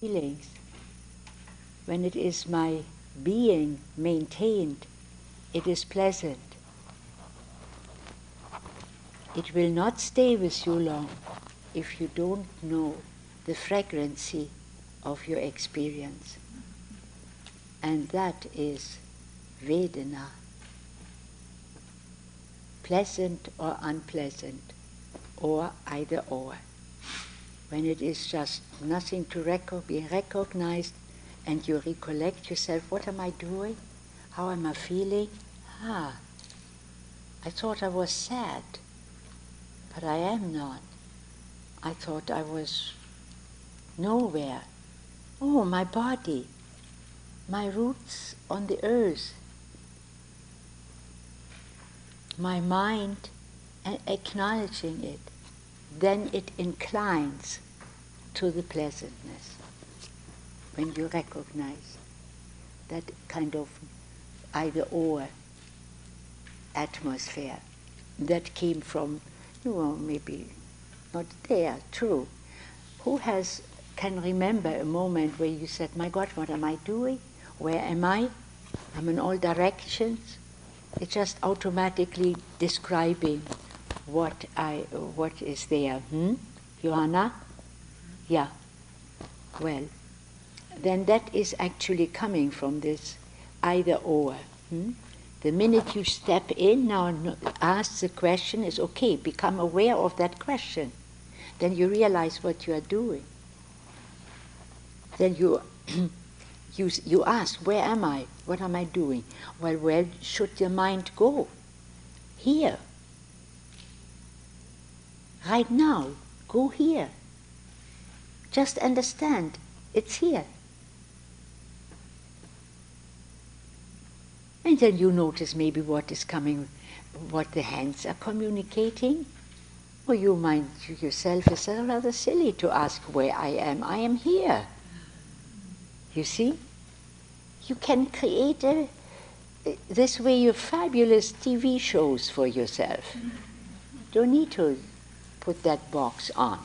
feelings, when it is my being maintained, it is pleasant. It will not stay with you long if you don't know the fragrancy of your experience. And that is Vedana. Pleasant or unpleasant, or either or. When it is just nothing to reco- be recognized and you recollect yourself, what am I doing? How am I feeling? Ah, I thought I was sad, but I am not. I thought I was nowhere. Oh, my body, my roots on the earth, my mind, and acknowledging it, then it inclines to the pleasantness when you recognize that kind of either or atmosphere that came from, you know, maybe not there, true. Who has can remember a moment where you said, My God, what am I doing? Where am I? I'm in all directions. It's just automatically describing what I what is there. Hmm? Johanna? Yeah. Well, then that is actually coming from this either or. Hmm? The minute you step in, now ask the question is okay, become aware of that question. Then you realize what you are doing. Then you, you, you ask, where am I? What am I doing? Well, where should your mind go? Here. Right now. Go here. Just understand, it's here. And then you notice maybe what is coming, what the hands are communicating. Or you mind yourself is rather silly to ask where I am. I am here. You see? You can create a, this way of fabulous TV shows for yourself. Don't need to put that box on.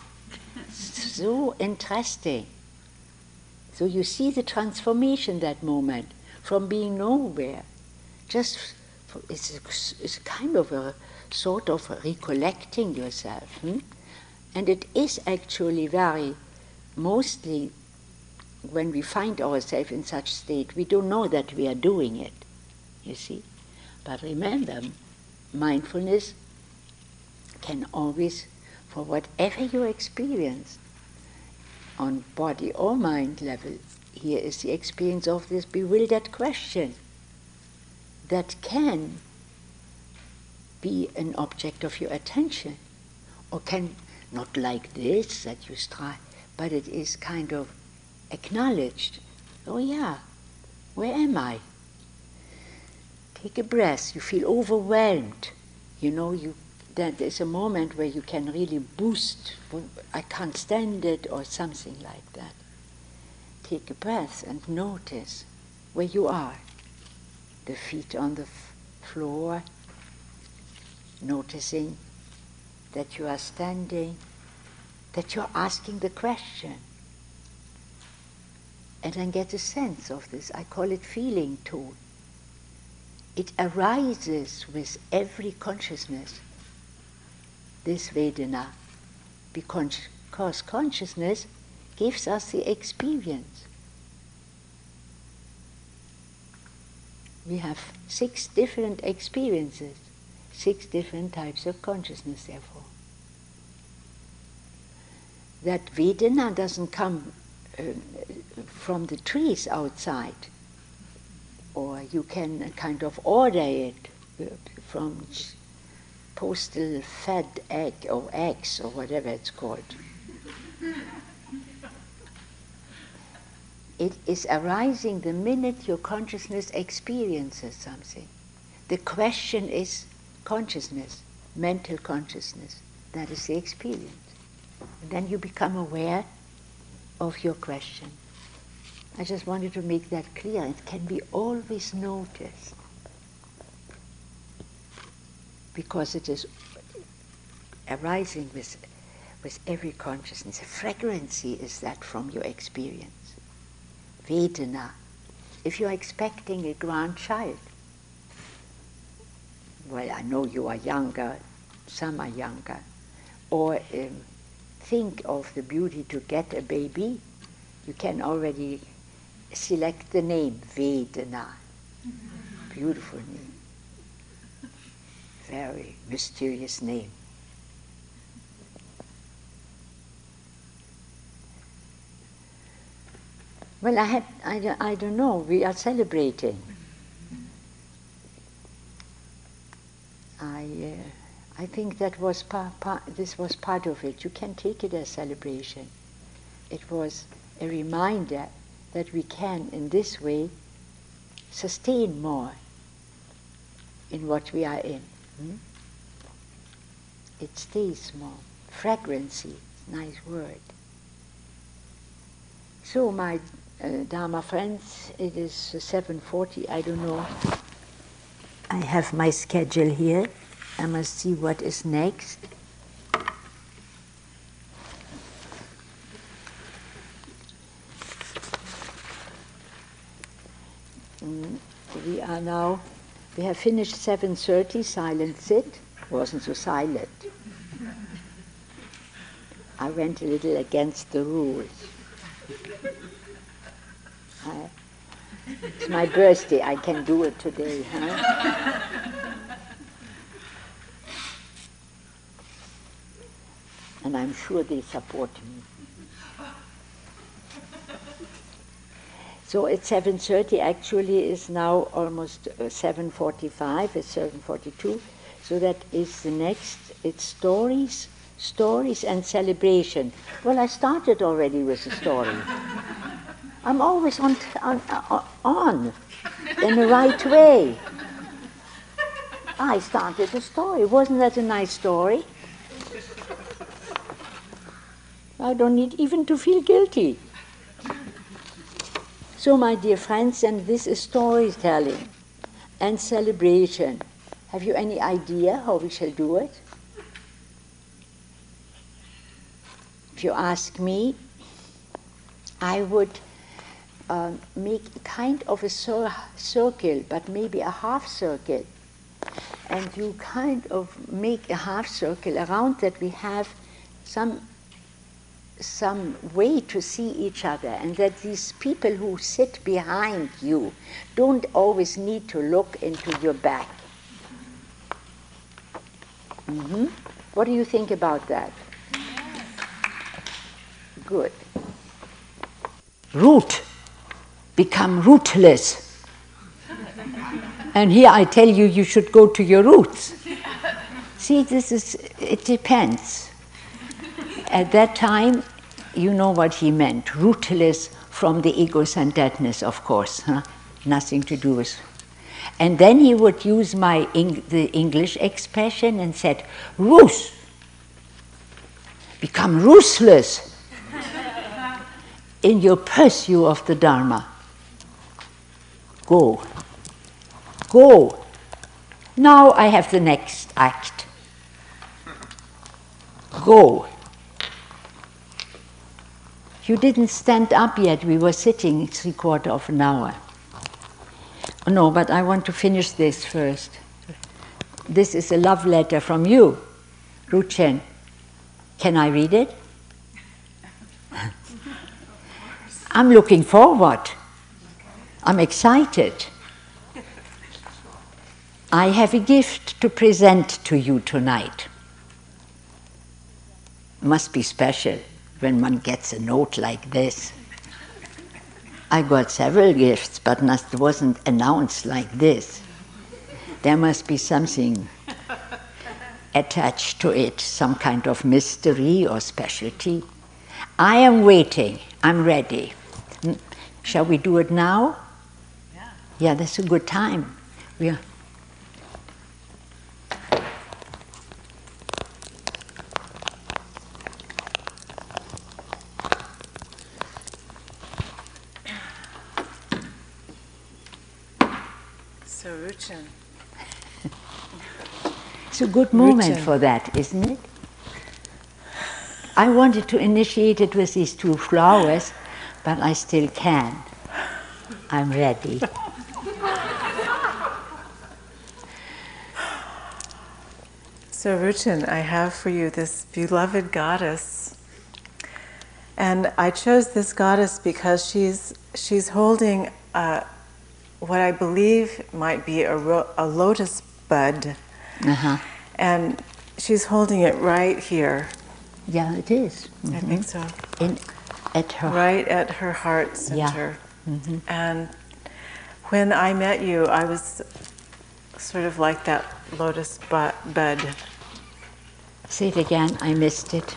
So interesting. So you see the transformation that moment from being nowhere. Just it's, it's kind of a sort of recollecting yourself. Hmm? And it is actually very, mostly when we find ourselves in such state, we don't know that we are doing it, you see. But remember, mindfulness can always, for whatever you experience, on body or mind level, here is the experience of this bewildered question that can be an object of your attention, or can not like this that you strive, but it is kind of acknowledged. Oh, yeah, where am I? Take a breath. You feel overwhelmed. You know, you that there's a moment where you can really boost. I can't stand it, or something like that. Take a breath and notice where you are. The feet on the floor, noticing that you are standing, that you're asking the question and then get a sense of this. I call it feeling too. It arises with every consciousness, this Vedana, because consciousness gives us the experience. We have six different experiences, six different types of consciousness, therefore. That Vedana doesn't come uh, from the trees outside, or you can kind of order it uh, from postal fed egg or eggs or whatever it's called. it is arising the minute your consciousness experiences something. The question is consciousness, mental consciousness. That is the experience. And then you become aware of your question. I just wanted to make that clear. It can be always noticed because it is arising with, with every consciousness. A fragrancy is that from your experience. Vedana. If you're expecting a grandchild, well, I know you are younger, some are younger, or um, think of the beauty to get a baby, you can already select the name Vedana. Beautiful name. Very mysterious name. Well, I, had, I, I don't know, we are celebrating. I, uh, I think that was part, this was part of it. You can take it as celebration. It was a reminder that we can, in this way, sustain more in what we are in. Hmm? It stays more. Fragrancy, nice word. So, my uh, Dharma friends, it is 7.40, I don't know. I have my schedule here. I must see what is next. Mm, we are now, we have finished 7.30, silent sit. Wasn't so silent. I went a little against the rules. I, it's my birthday, I can do it today, huh? and I'm sure they support me. So at 7.30 actually is now almost uh, 7.45, it's 7.42, so that is the next, it's stories, stories and celebration. Well, I started already with a story. I'm always on, on, on in the right way. I started a story. Wasn't that a nice story? I don't need even to feel guilty. So, my dear friends, and this is storytelling and celebration. Have you any idea how we shall do it? If you ask me, I would um, make kind of a cir- circle, but maybe a half circle. And you kind of make a half circle around that we have some some way to see each other, and that these people who sit behind you don't always need to look into your back. Mm-hmm. What do you think about that? Good. Root become rootless. and here I tell you, you should go to your roots. See, this is, it depends. At that time, you know what he meant rootless from the ego-centeredness, of course, huh? nothing to do with. And then he would use my the English expression and said, "Roos, become ruthless in your pursuit of the Dharma." Go. Go. Now I have the next act. Go. You didn't stand up yet. We were sitting three quarter of an hour. No, but I want to finish this first. This is a love letter from you, Ruchen. Can I read it? I'm looking forward. I'm excited. I have a gift to present to you tonight. Must be special when one gets a note like this. I got several gifts, but it wasn't announced like this. There must be something attached to it, some kind of mystery or specialty. I am waiting. I'm ready. Shall we do it now? Yeah, that's a good time. We are. So, Ruchen. it's a good moment for that, isn't it? I wanted to initiate it with these two flowers, but I still can. I'm ready. So, Ruchin, I have for you this beloved goddess. And I chose this goddess because she's, she's holding uh, what I believe might be a, ro- a lotus bud. Uh-huh. And she's holding it right here. Yeah, it is. I mm-hmm. think so. In, at her Right at her heart center. Yeah. center. And when I met you, I was sort of like that lotus bu- bud. Say it again, I missed it.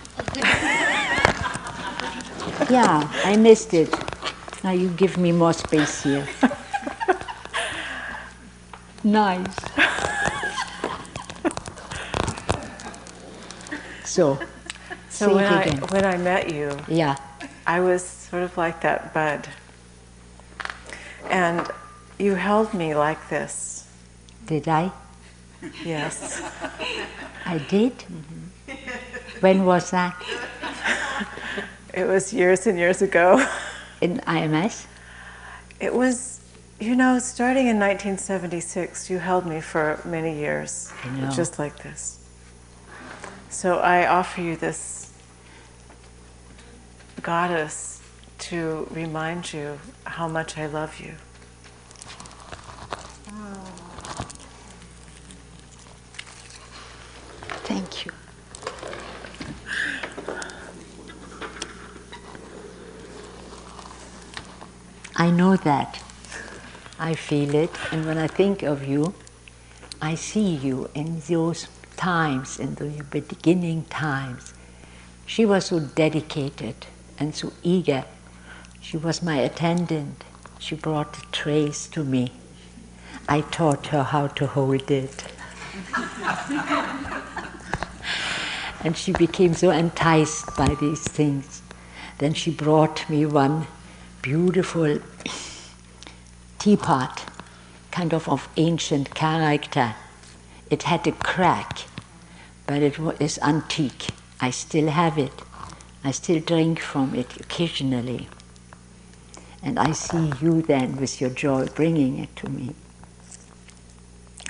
yeah, I missed it. Now you give me more space here. nice. So, So when I, again. when I met you, yeah, I was sort of like that bud. And you held me like this. did I? Yes. I did? When was that? It was years and years ago. In IMS? It was, you know, starting in 1976, you held me for many years, just like this. So I offer you this goddess to remind you how much I love you. Thank you. I know that. I feel it, and when I think of you, I see you in those times, in the beginning times. She was so dedicated and so eager. She was my attendant. She brought the trays to me. I taught her how to hold it. and she became so enticed by these things. Then she brought me one beautiful teapot, kind of of ancient character. It had a crack, but it is antique. I still have it. I still drink from it occasionally. And I see you then with your joy bringing it to me.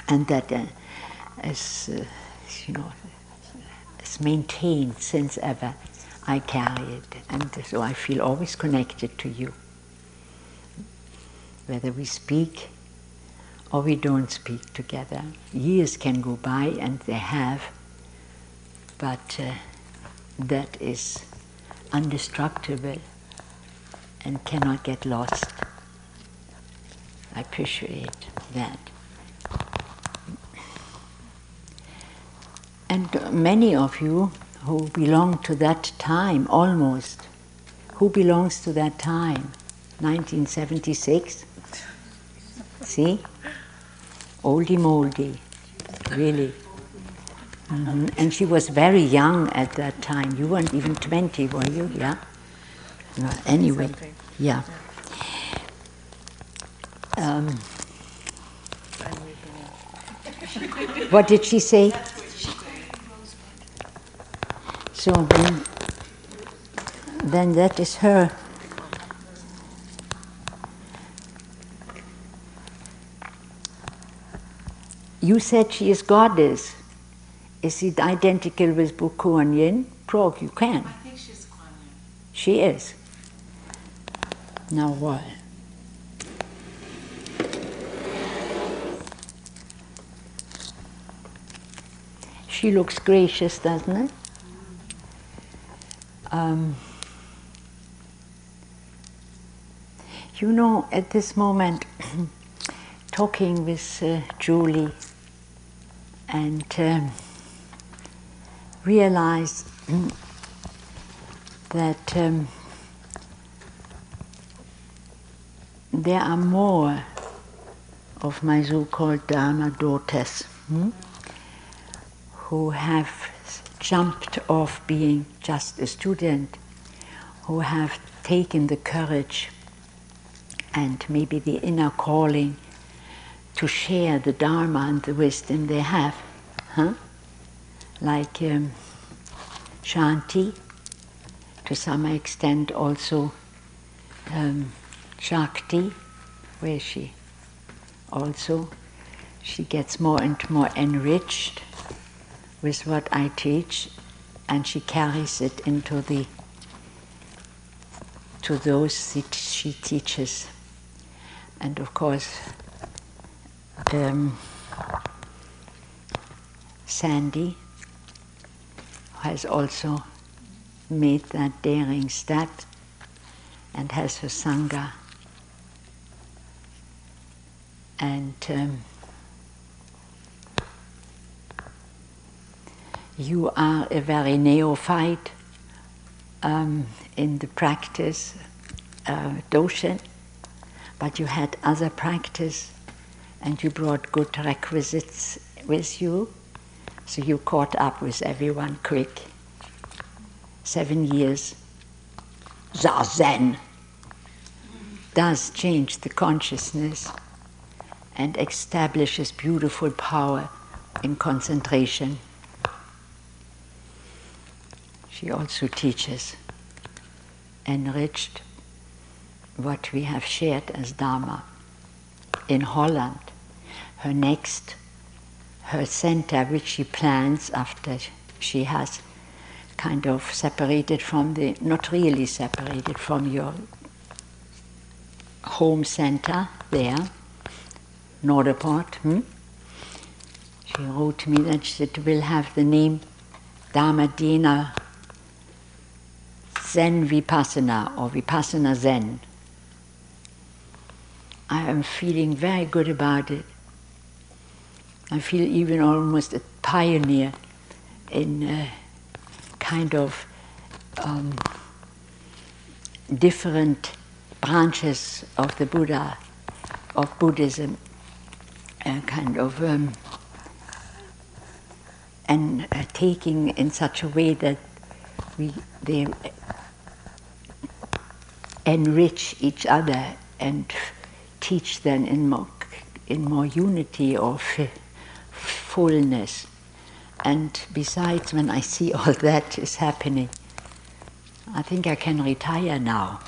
And that uh, is, uh, you know, it's maintained since ever. I carry it, and so I feel always connected to you. Whether we speak or we don't speak together, years can go by, and they have, but uh, that is indestructible and cannot get lost. I appreciate that. And many of you who belong to that time, almost, who belongs to that time? 1976? See? Oldie moldy, really. Mhm. And she was very young at that time. You weren't even 20, were you? Yeah? No, anyway, Something. yeah. Um, I'm leaving now. What did she say? So then, then that is her. You said she is goddess. Is it identical with Bukuan Yin? Prog, you can. I think she's Kuan Yin. She is. Now what? She looks gracious, doesn't it? Um, you know, at this moment, talking with uh, Julie and um, realize that um, there are more of my so-called Dharma daughters hmm, who have jumped off being just a student, who have taken the courage and maybe the inner calling to share the Dharma and the wisdom they have. Huh? Like um, Shanti, to some extent also um, Shakti, where is she? Also, she gets more and more enriched with what I teach, and she carries it into the to those that she teaches. And of course, um, Sandy has also made that daring step and has her Sangha. And um, you are a very neophyte um, in the practice, uh, but you had other practice and you brought good requisites with you, so you caught up with everyone quick. Seven years. Zazen does change the consciousness and establishes beautiful power in concentration. She also teaches enriched what we have shared as Dharma. In Holland, her next, her center, which she plans after she has kind of separated from the, not really separated from your home center there, Noorderpoort. Hmm? She wrote me that it will have the name Dharmadina Zen Vipassana or Vipassana Zen. I am feeling very good about it. I feel even almost a pioneer in uh, kind of um, different branches of the Buddha, of Buddhism, uh, kind of, um, and uh, taking in such a way that we they enrich each other and teach them in more, in more unity or fullness. And besides, when I see all that is happening, I think I can retire now.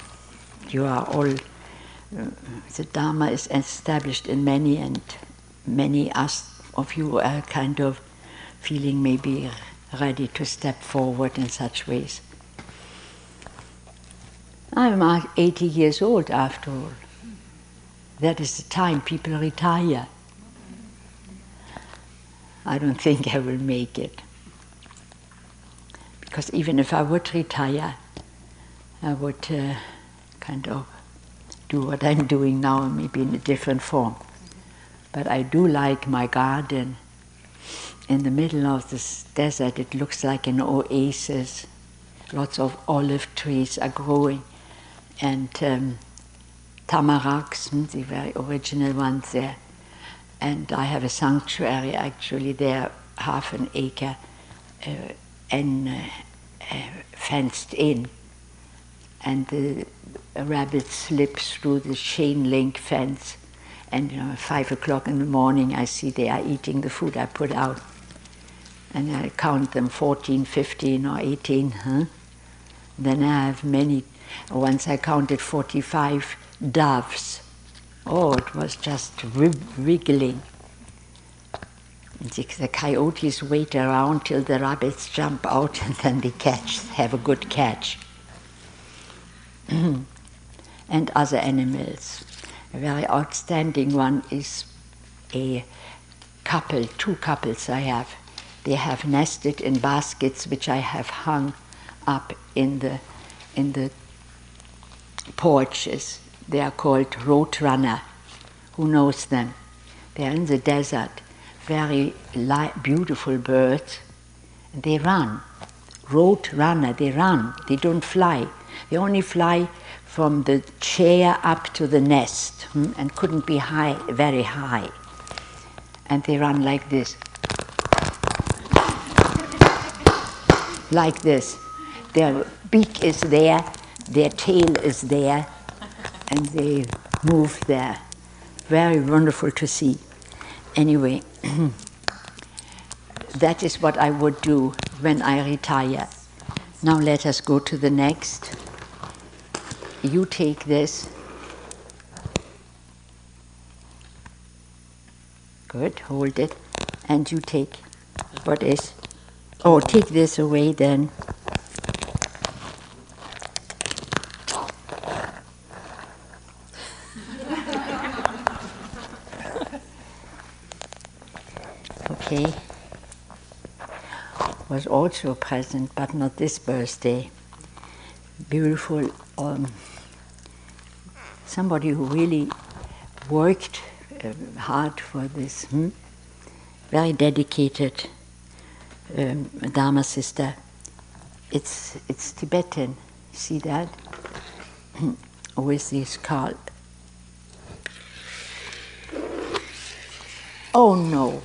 You are all, uh, the Dharma is established in many, and many of you are kind of feeling maybe ready to step forward in such ways. I'm 80 years old after all. That is the time people retire. I don't think I will make it. Because even if I would retire, I would uh, kind of do what I'm doing now, maybe in a different form. But I do like my garden. In the middle of this desert, it looks like an oasis. Lots of olive trees are growing and um, tamaracks, the very original ones there. And I have a sanctuary actually there, half an acre, uh, and uh, uh, fenced in. And the rabbits slips through the chain link fence. And you know, at five o'clock in the morning, I see they are eating the food I put out. And I count them 14, 15, or 18. Huh? Then I have many once I counted 45 doves. Oh, it was just wriggling. The, coyotes wait around till the rabbits jump out and then they catch, have a good catch. and other animals. A very outstanding one is a couple, two couples I have. They have nested in baskets which I have hung up in the, in the porches. They are called roadrunner. Who knows them? They are in the desert. Very light, beautiful birds. They run. Road runner, they run. They don't fly. They only fly from the chair up to the nest hmm, and couldn't be high, very high. And they run like this. Like this. Their beak is there, their tail is there and they move there. Very wonderful to see. Anyway, that is what I would do when I retire. Now let us go to the next. You take this. Good, hold it. And you take what is. Oh, take this away then. okay. Was also present, but not this birthday. Beautiful, um, somebody who really worked uh, hard for this. Hmm? Very dedicated um, Dharma sister. It's, it's Tibetan. See that? With this card. Oh no.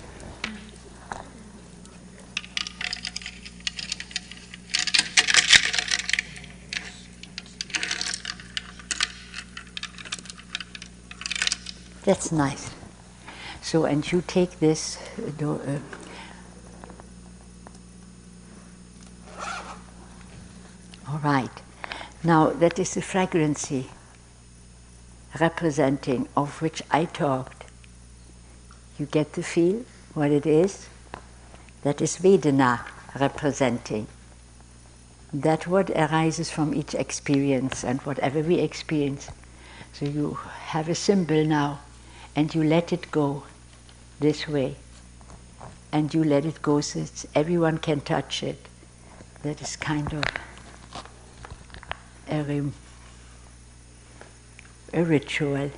That's nice. So, and you take this. Uh, uh, all right. Now, that is the fragrancy representing of which I talked. You get to feel what it is? That is Vedana representing. That what arises from each experience and whatever we experience. So you have a symbol now and you let it go this way. And you let it go so everyone can touch it. That is kind of a, a ritual.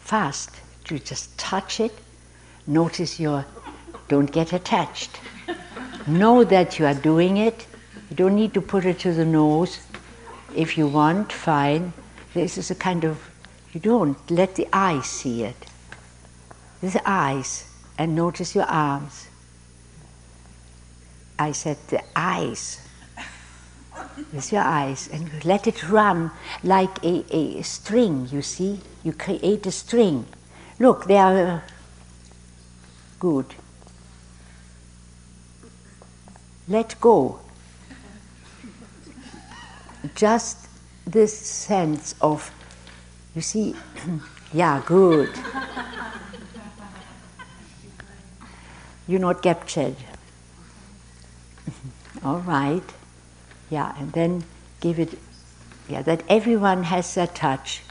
Fast. You just touch it. Notice your, don't get attached. know that you are doing it. You don't need to put it to the nose. If you want, fine. This is a kind of you don't let the eyes see it. The eyes, and notice your arms. I said the eyes. With your eyes, and you let it run like a, a string, you see? You create a string. Look, they are uh, good. Let go. Just this sense of you see, yeah, good. You're not captured. All right. Yeah, and then give it, yeah, that everyone has that touch.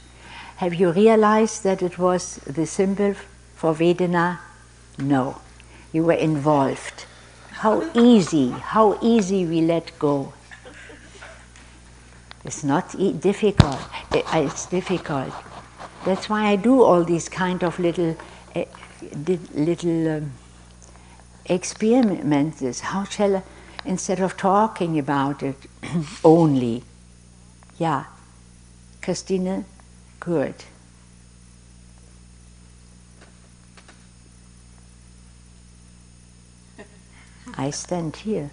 Have you realized that it was the symbol for Vedana? No. You were involved. How easy, how easy we let go. It's not difficult. It's difficult. That's why I do all these kind of little, uh, little um, experiments. How shall I, instead of talking about it only, yeah, Christine, good. I stand here.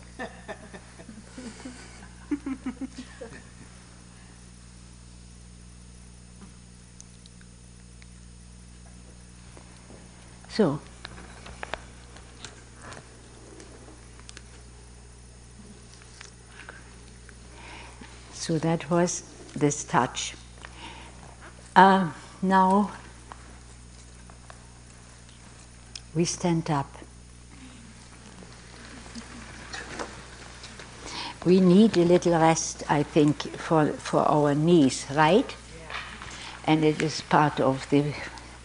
So, so that was this touch. Uh, now we stand up. We need a little rest, I think, for, for our knees, right? Yeah. And it is part of the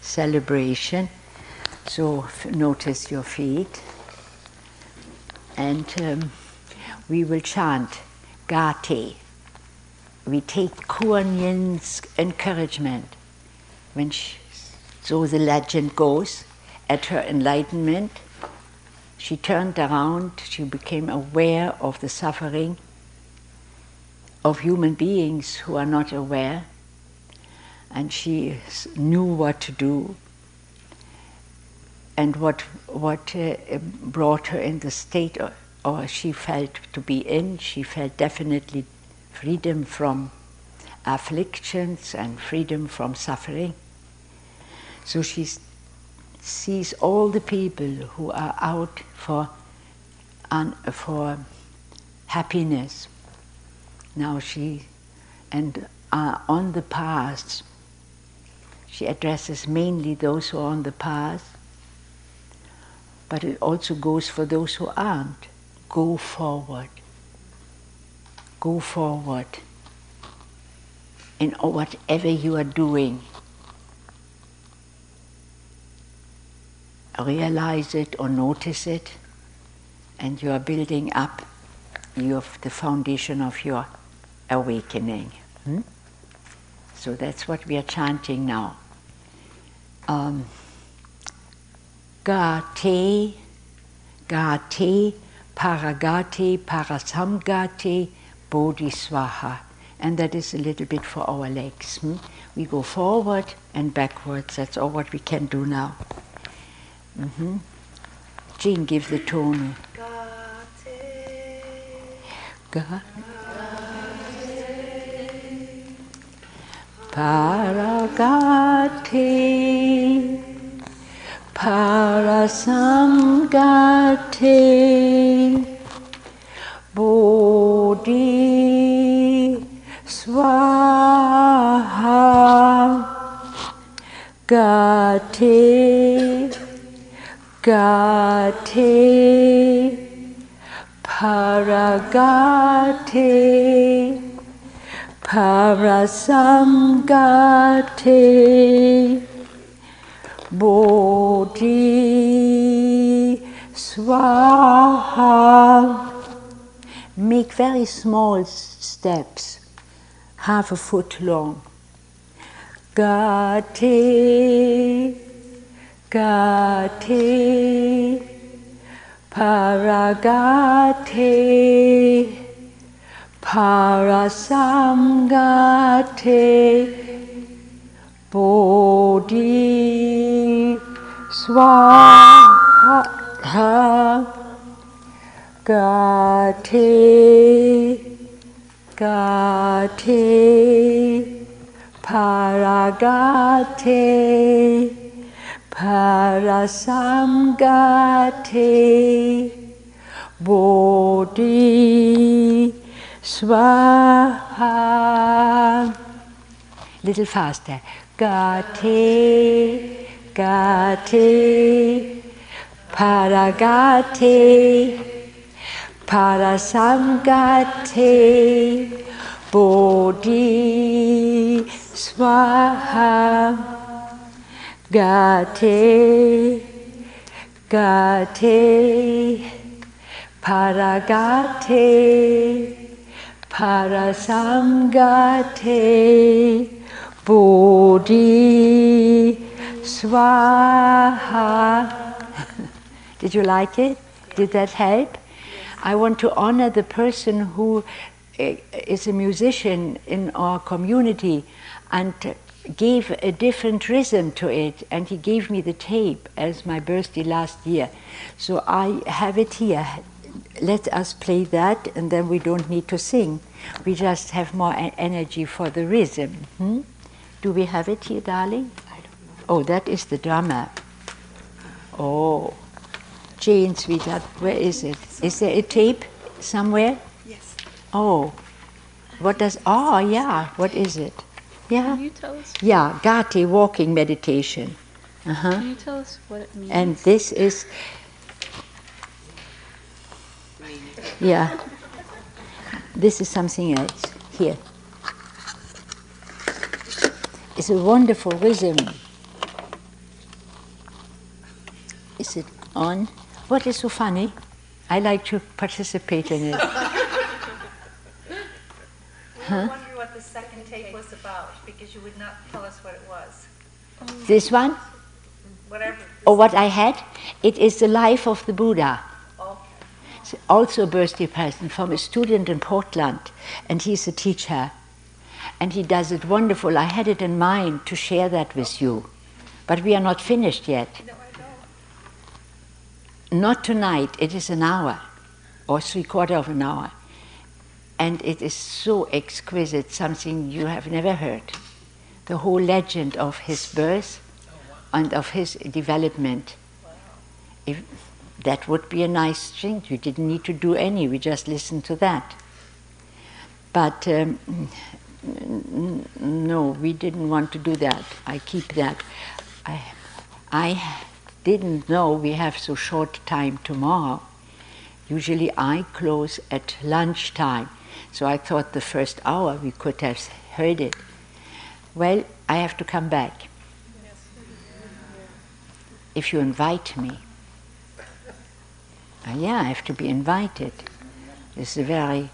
celebration. So notice your feet. And um, we will chant Gate. We take Kuan Yin's encouragement. When she, so the legend goes, at her enlightenment, she turned around, she became aware of the suffering of human beings who are not aware, and she knew what to do and what what uh, brought her in the state or, or she felt to be in. She felt definitely freedom from afflictions and freedom from suffering. So she sees all the people who are out for un, for happiness. Now she and uh, on the path. She addresses mainly those who are on the path but it also goes for those who aren't. Go forward. Go forward in whatever you are doing. Realize it or notice it, and you are building up your, the foundation of your awakening. Hmm? So that's what we are chanting now. Um, Gate, Gati, Paragati, Parasamgati, Bodhisvaha. And that is a little bit for our legs. Hmm? We go forward and backwards. That's all what we can do now. Mm-hmm. Jean, give the tone. Gati. Gati. Paragate, Parasamgate, Bodhi Swaha, Gate, Gate, Paragate. Parasamgate Bodhi Swaha. Make very small steps, half a foot long. Gate, Gate, Paragate. Parasamgate Bodhi Swaha Gate Gate Paragate Parasamgate Bodhi Swaha. Little faster. Gate, Gate, Paragate, Parasamgate, Bodhi Swaha. Gate, Gate, Paragate, Parasamgate Bodhi Swaha. Did you like it? Did that help? I want to honor the person who is a musician in our community and gave a different rhythm to it, and he gave me the tape as my birthday last year. So I have it here. Let us play that, and then we don't need to sing. We just have more energy for the rhythm. Hmm? Do we have it here, darling? I don't know. Oh, that is the drummer. Oh, Jane, sweetheart, where is it? Is there a tape somewhere? Yes. Oh, what does? Oh, yeah. What is it? Yeah. Can you tell us? Yeah, Gati walking meditation. Uh-huh. Can you tell us what it means? And this is, yeah, this is something else. Here. It's a wonderful rhythm. Is it on? What is so funny? I like to participate in it. We were wondering what the second tape was about because you would not tell us what it was. This one? Whatever. Or what I had? It is the life of the Buddha. Okay. Also a birthday present from a student in Portland, and he's a teacher. And he does it wonderful. I had it in mind to share that with you, but we are not finished yet. No, I don't. Not tonight, it is an hour or three quarter of an hour. And it is so exquisite, something you have never heard. The whole legend of his birth and of his development. If that would be a nice thing. You didn't need to do any, we just listened to that. But um, no, we didn't want to do that. I keep that. I, I didn't know we have so short time tomorrow. Usually I close at lunchtime, so I thought the first hour we could have heard it. Well, I have to come back. If you invite me. Uh, yeah, I have to be invited. It's a very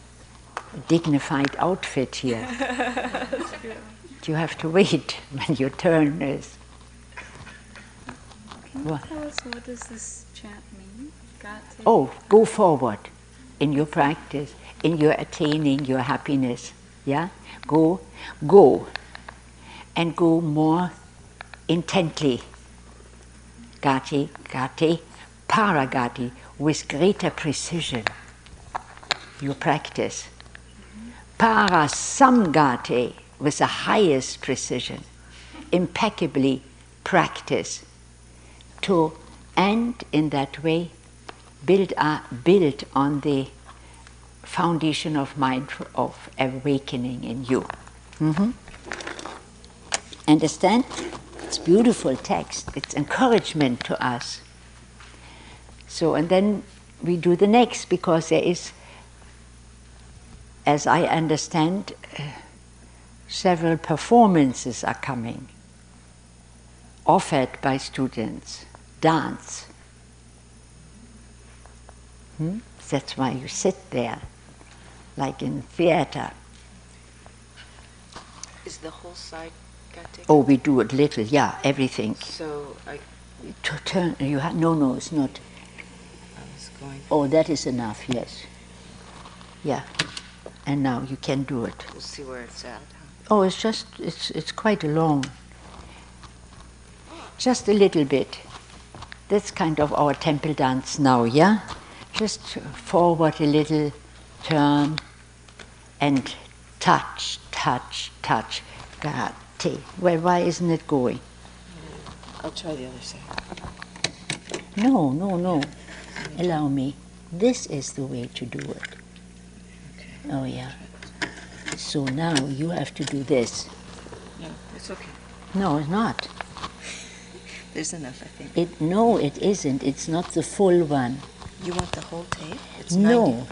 dignified outfit here. you have to wait when your turn is. Can you what? tell us what does this chant mean? Oh, go forward in your practice, in your attaining your happiness. Yeah? Go, go, and go more intently. Gati, gati, paragati, with greater precision. Your practice. Parasamgate, with the highest precision. Impeccably practice. To end in that way build, uh, built on the foundation of mind of awakening in you. Mm-hmm. Understand? It's beautiful text. It's encouragement to us. So, and then we do the next because there is, as I understand, several performances are coming, offered by students, dance, Hmm? That's why you sit there, like in theater. Is the whole side got Oh, we do a little, yeah, everything. So I. To turn, you have no, no, it's not. I was going. Oh, that is enough. Yes. Yeah, and now you can do it. We'll see where it's at. Oh, it's just it's it's quite long. Just a little bit. That's kind of our temple dance now, yeah just forward a little, turn, and touch, touch, touch. Gati. Well, why isn't it going? I'll try the other side. No, no, no. Allow me. This is the way to do it. Oh, yeah. So now you have to do this. No, it's okay. No, it's not. There's enough, I think. It no, it isn't. It's not the full one. You want the whole tape? It's no, 90.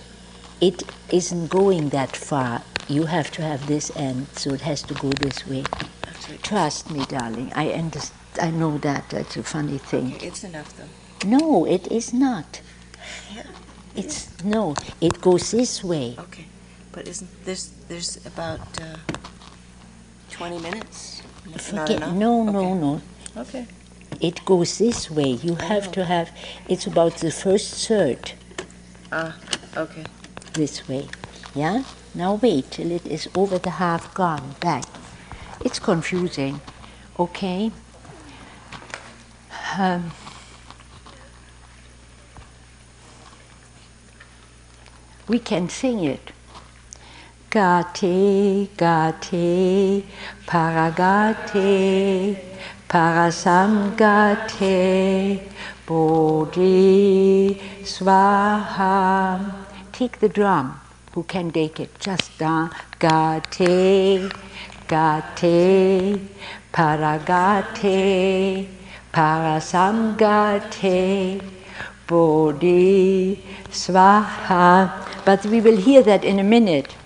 it isn't going that far. You have to have this end, so it has to go this way. Absolutely. Trust me, darling. I understand. I know that. That's a funny thing. Okay, it's enough, though. No, it is not. Yeah. It's no. It goes this way. Okay, but isn't this there's about uh, twenty minutes? Forget. No, no, okay. no. Okay it goes this way. You have to have, it's about the first third. Ah, okay. This way. Yeah? Now wait till it is over the half gone back. It's confusing. Okay? Um, we can sing it. Gate, gate, paragate, Parasamgate Bodhi Swaha. Take the drum. Who can take it? Just da gate, gate, paragate, parasamgate, bodhi swaha. But we will hear that in a minute.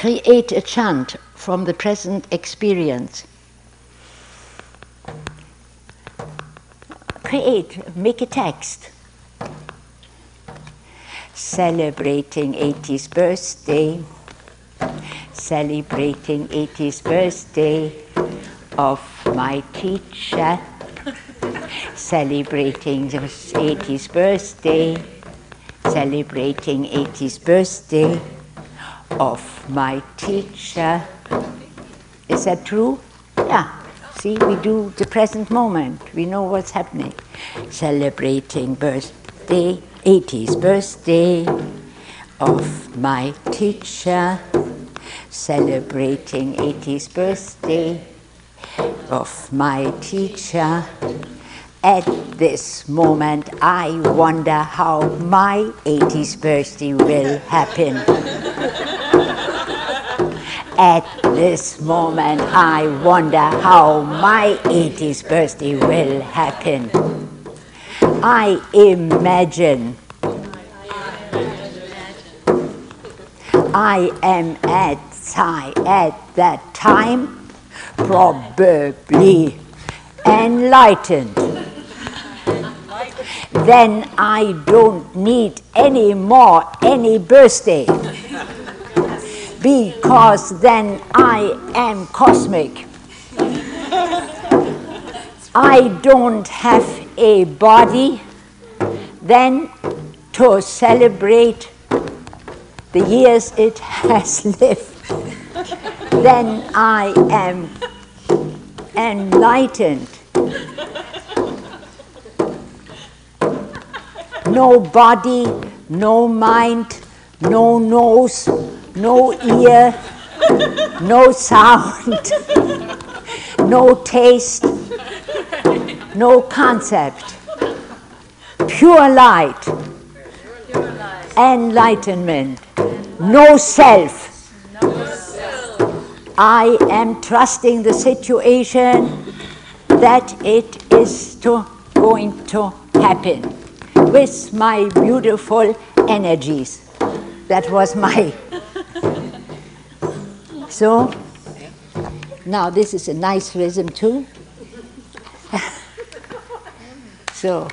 Create a chant from the present experience. create, make a text. Celebrating 80th birthday, celebrating 80th birthday of my teacher, celebrating the 80th birthday, celebrating 80th birthday of my teacher. Is that true? Yeah. See, we do the present moment. We know what's happening. Celebrating birthday, 80th birthday of my teacher. Celebrating 80th birthday of my teacher. At this moment, I wonder how my 80th birthday will happen. At this moment, I wonder how my 80th birthday will happen. I imagine. I am at, at that time probably enlightened. Then I don't need any more any birthday because then I am cosmic. I don't have a body then to celebrate the years it has lived. then I am enlightened. No body, no mind, no nose, no ear, no sound, no taste, no concept. Pure light, enlightenment, no self. I am trusting the situation that it is to, going to happen with my beautiful energies. That was my. So, now this is a nice rhythm too. so.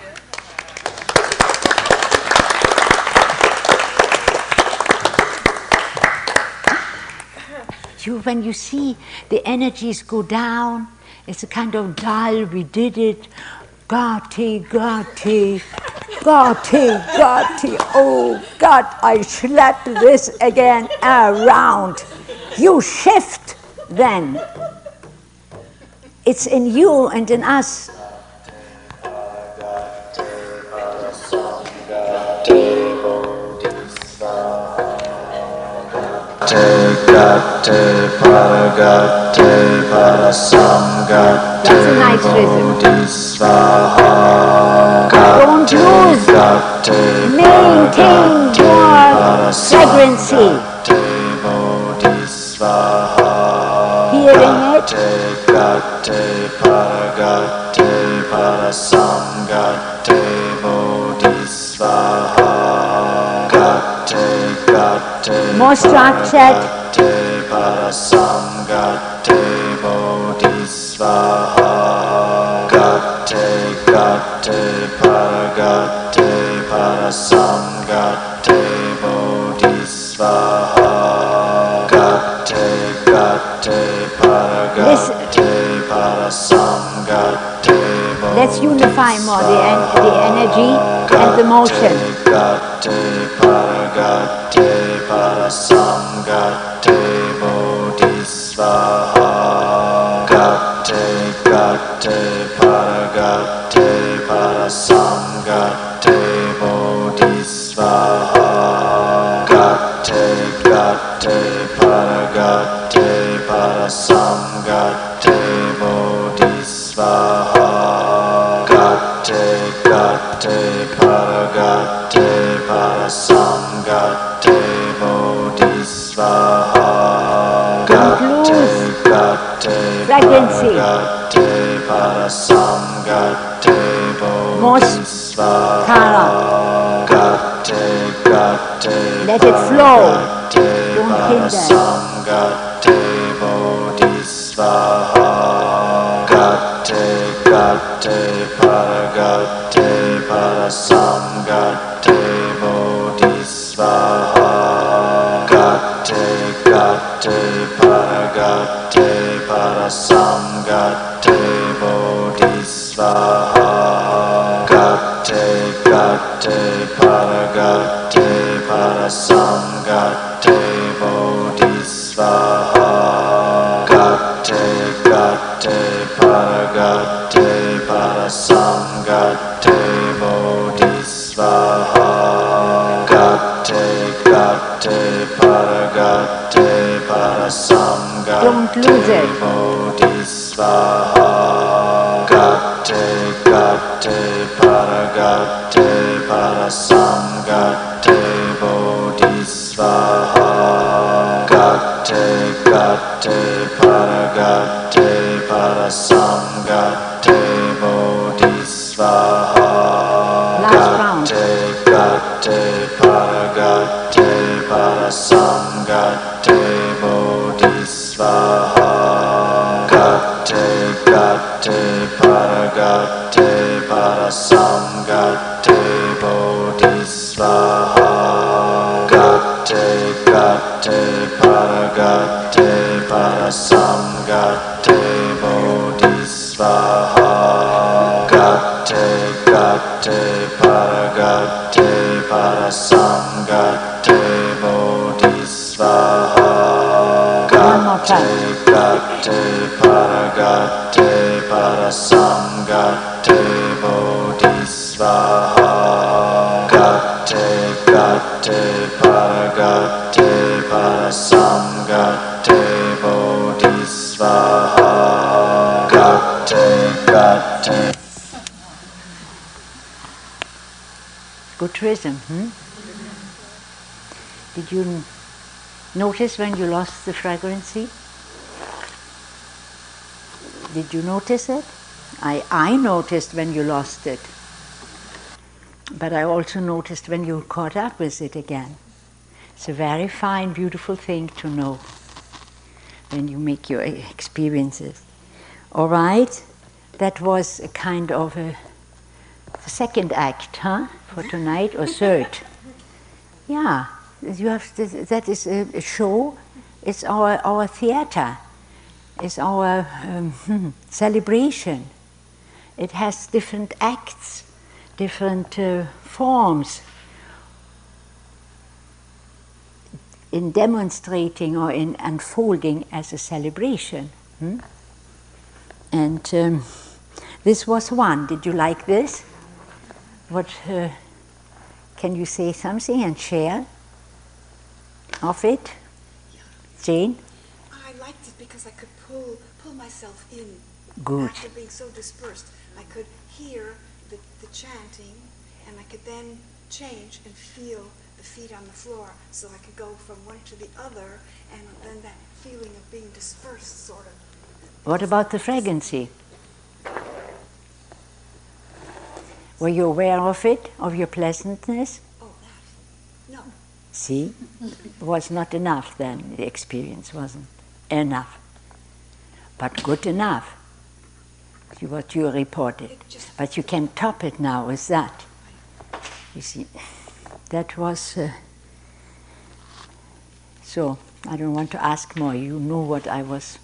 You, when you see the energies go down, it's a kind of dull, we did it, Gati, Gati, Gati, Gati, oh God, I slapped this again around. You shift then. It's in you and in us. Parasamgate That's a nice. Bodhisvaha Don't lose. Maintain your vibrancy. Hearing it. Gate Paragate Parasamgate Bodhisvaha Gate Gate More structured. Gate Parasamgate Bodhisvaha Gate Gate Paragate Parasamgate Bodhisvaha Gate Gate Paragate Parasamgate Let's unify more the, en- the energy and the motion. Gate Paragate Parasamgate Bodhisvaha fragrancy. Paragate Parasamgate More kara. Gate Gate Let it flow. Don't hinder. Samgate Bodhisvaha Gate Gate Paragate Parasamgate Bodhisvaha. Gate Gate Don't lose it. Bodhisvaha Gate Paragate Parasamgate Bodhisvaha Gate Gate Paragate Parasamgate Bodhisvaha Gate Gate Paragate Parasamgate Bodhisvaha One more time. Gate Paragate Parasamgate Bodhisvaha Gate Gate Paragate Parasamgate Bodhisvaha Gate Gate Good rhythm, hmm? Did you notice when you lost the fragrancy? Did you notice it? I, I noticed when you lost it. But I also noticed when you caught up with it again. It's a very fine, beautiful thing to know when you make your experiences. All right? That was a kind of a second act, huh, for tonight, or third? Yeah, you have to, that is a, a show. It's our our theater. It's our um, celebration. It has different acts, different uh, forms in demonstrating or in unfolding as a celebration. hmm? And um, this was one. Did you like this? What uh, can you say something and share of it, Jane? I liked it because I could pull pull myself in. Good. After being so dispersed, I could hear the, the chanting, and I could then change and feel the feet on the floor, so I could go from one to the other, and then that feeling of being dispersed, sort of. What about the fragrancy? Were you aware of it, of your pleasantness? Oh, that. No. See, it was not enough then. The experience wasn't enough, but good enough. What you reported, but you can top it now with that. You see, that was. Uh, so I don't want to ask more. You know what I was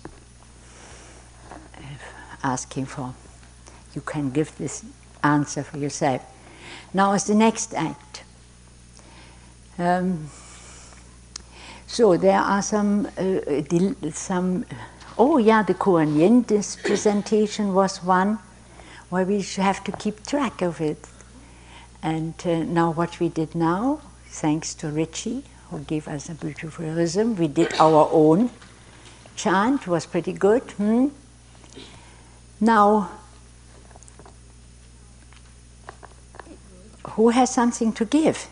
uh, asking for. You can give this answer for yourself. Now is the next act. Um, so there are some, uh, some. Oh yeah, the Kuan Yin. Presentation was one where we have to keep track of it. And uh, now what we did now, thanks to Richie, who gave us a beautiful rhythm, we did our own chant. Was pretty good. Hmm? Now, who has something to give?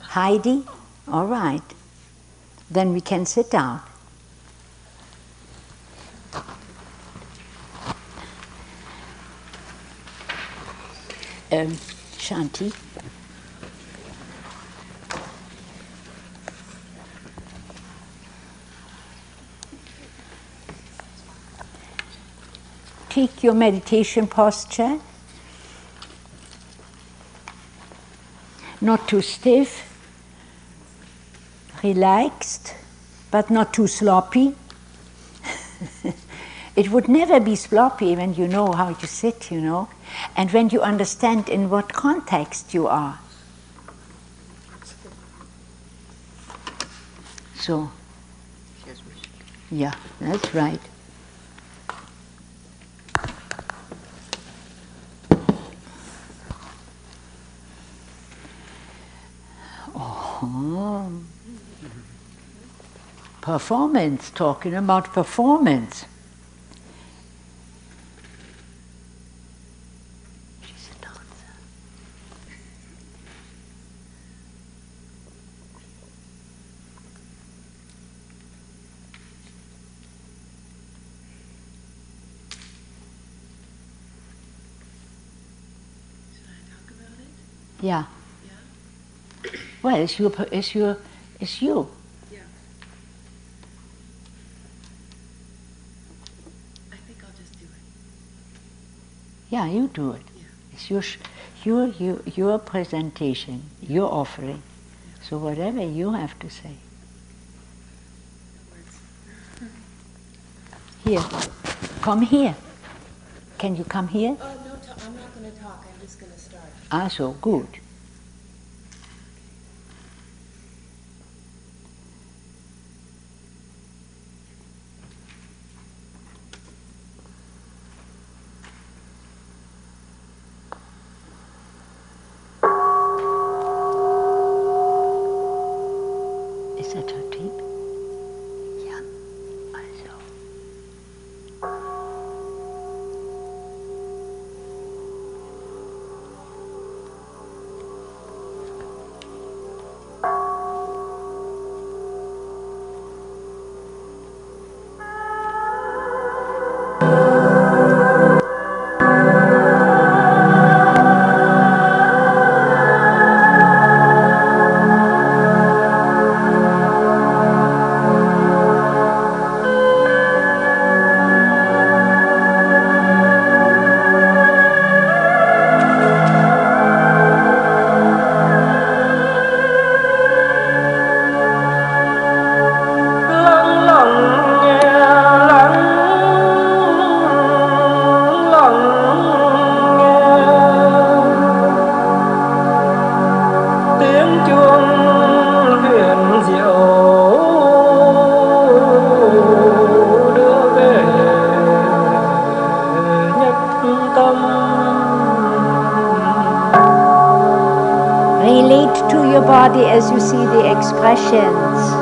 Heidi? All right. Then we can sit down. Um, Shanti? Take your meditation posture. Not too stiff, relaxed, but not too sloppy. it would never be sloppy when you know how to sit, you know, and when you understand in what context you are. So, yeah, that's right. Oh. Hmm. Performance, talking about performance. Yeah. yeah. Well, it's your, it's your, it's you. Yeah. I think I'll just do it. Yeah, you do it. Yeah. It's your, your, your, your presentation, your offering. Yeah. So whatever you have to say. Here, come here. Can you come here? Oh, start. Ah, good. Body as you see the expressions.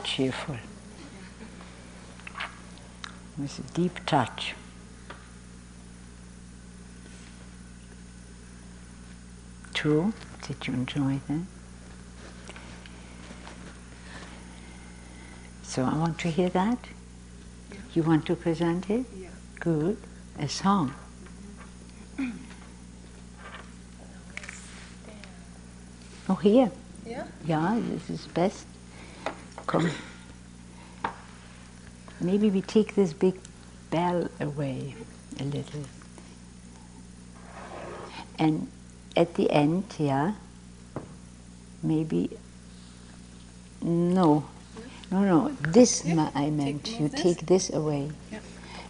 Very cheerful. With a deep touch. True? Did you enjoy that? So I want to hear that. You want to present it? Yeah. Good. A song. Oh, here. Yeah? Yeah, this is best. Come. Maybe we take this big bell away a little. And at the end, yeah, maybe. No, no, no. This ma- I meant. move you this? take this away, Yep.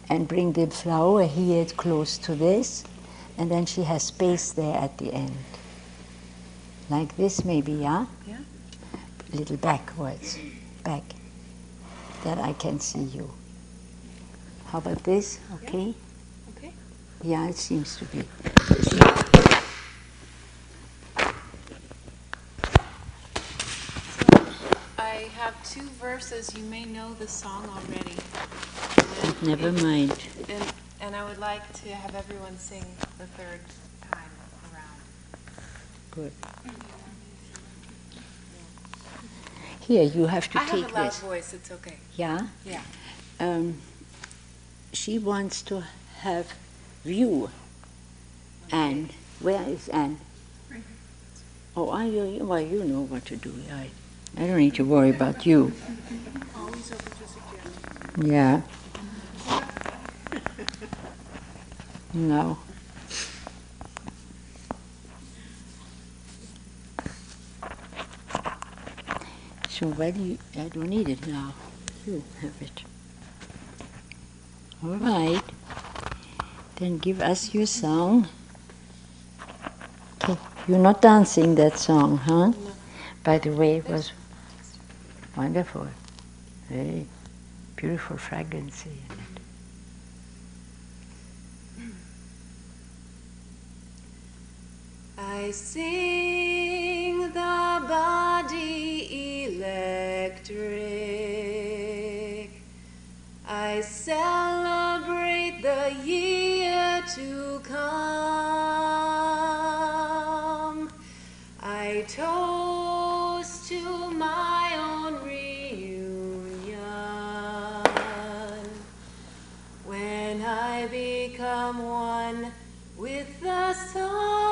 and bring the flower here close to this, and then she has space there at the end. Like this, maybe, yeah Yeah. A little backwards, back, that I can see you. How about this? Okay? Okay. Yeah, it seems to be. I have two verses. You may know the song already. Oh, never mind. And, and I would like to have everyone sing the third time around. Good. Mm-hmm. Here, you have to I have a loud this. voice. It's okay. Yeah? Yeah. Um, she wants to have view. Anne, where is Anne? Oh, I, you- well, you know what to do. I, I don't need to worry about you. Always open to suggestions. Yeah. No. So do you, I don't need it now. You have it. All right. Then give us your song. Okay. You're not dancing that song, huh? No. By the way, it was wonderful. Very beautiful fragrance in it. I sing the body electric. I celebrate the year to come. I toast to my own reunion when I become one with the sun.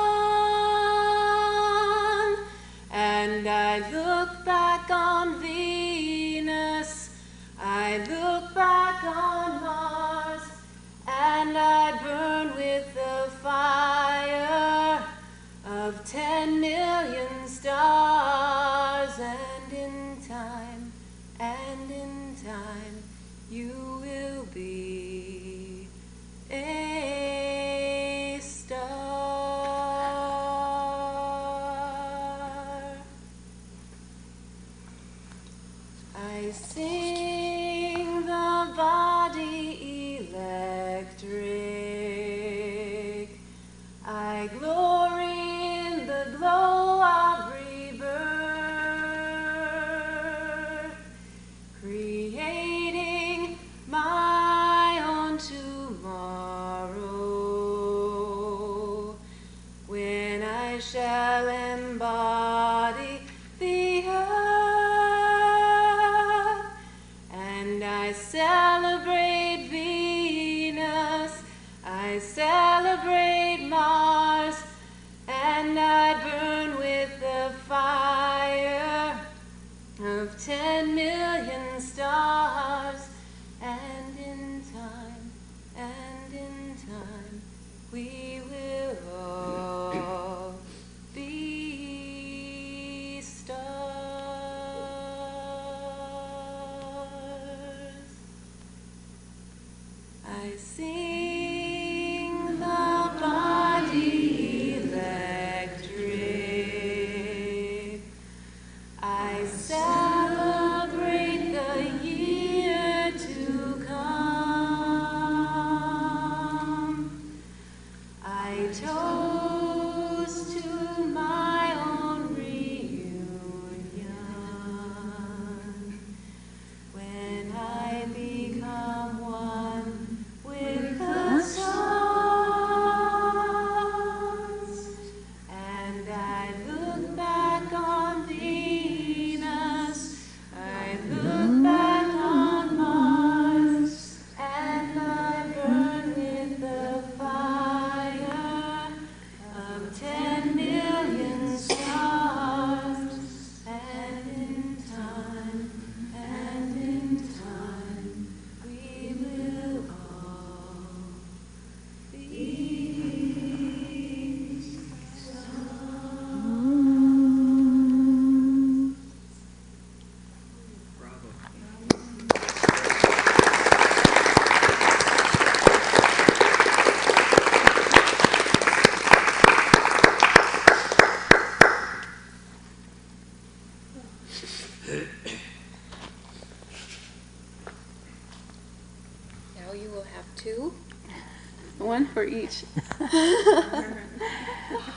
For each.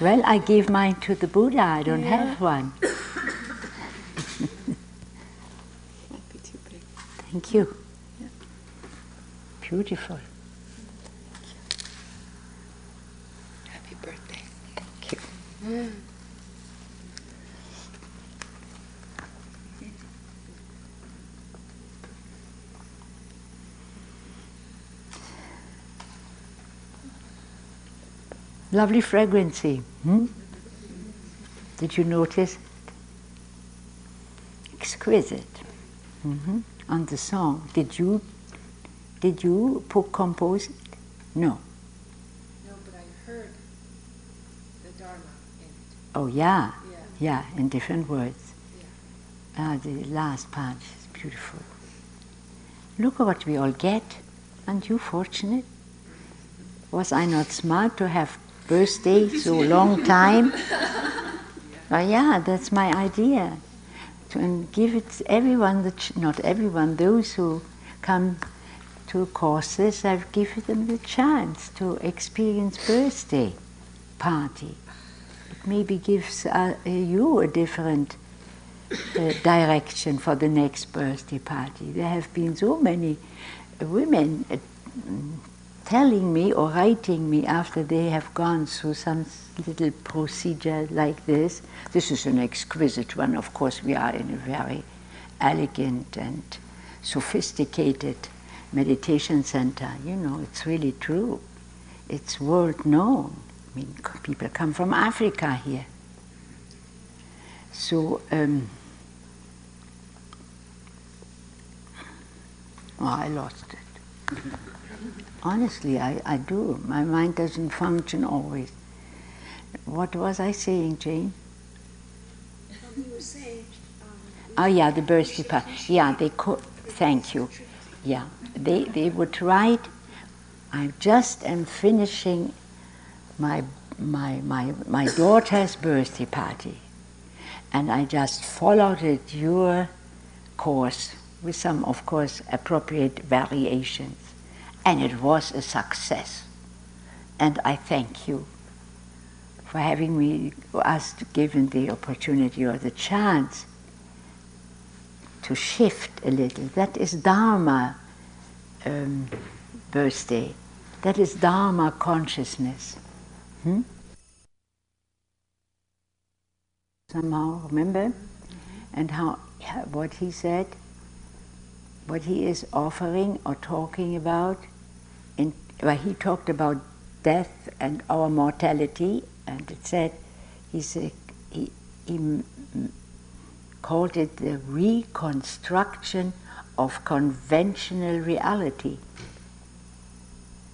Well, I gave mine to the Buddha. I don't have one. Won't be too big. Thank you. Beautiful. Lovely fragrancy. Hmm? Did you notice? Exquisite. hmm On the song, did you did you po- compose it? No. No, but I heard the Dharma in it. Oh yeah, Yeah. yeah, in different words. Ah, the last part is beautiful. Look at what we all get. Aren't you fortunate? Was I not smart to have birthday so long time? But yeah, that's my idea. To and give it everyone, the ch- not everyone, those who come to courses, I've given them the chance to experience birthday party. It maybe gives uh, you a different uh, direction for the next birthday party. There have been so many women telling me or writing me after they have gone through some little procedure like this. This is an exquisite one. Of course, we are in a very elegant and sophisticated meditation center. You know, it's really true. it's world known. I mean, people come from Africa here. So, um, oh, I lost it. Honestly, I, I do. My mind doesn't function always. What was I saying, Jane? You were saying, um, Oh yeah, the birthday party. Yeah, they could. Thank you. Yeah, they they would write. I just am finishing my my my my daughter's birthday party, and I just followed it your course with some, of course, appropriate variations, and it was a success. And I thank you for having me us given the opportunity or the chance to shift a little. That is Dharma um, birthday. That is Dharma consciousness. Hmm? Somehow, remember? And how what he said, what he is offering or talking about. In, well, he talked about death and our mortality, and it said, he said, he, he called it the reconstruction of conventional reality.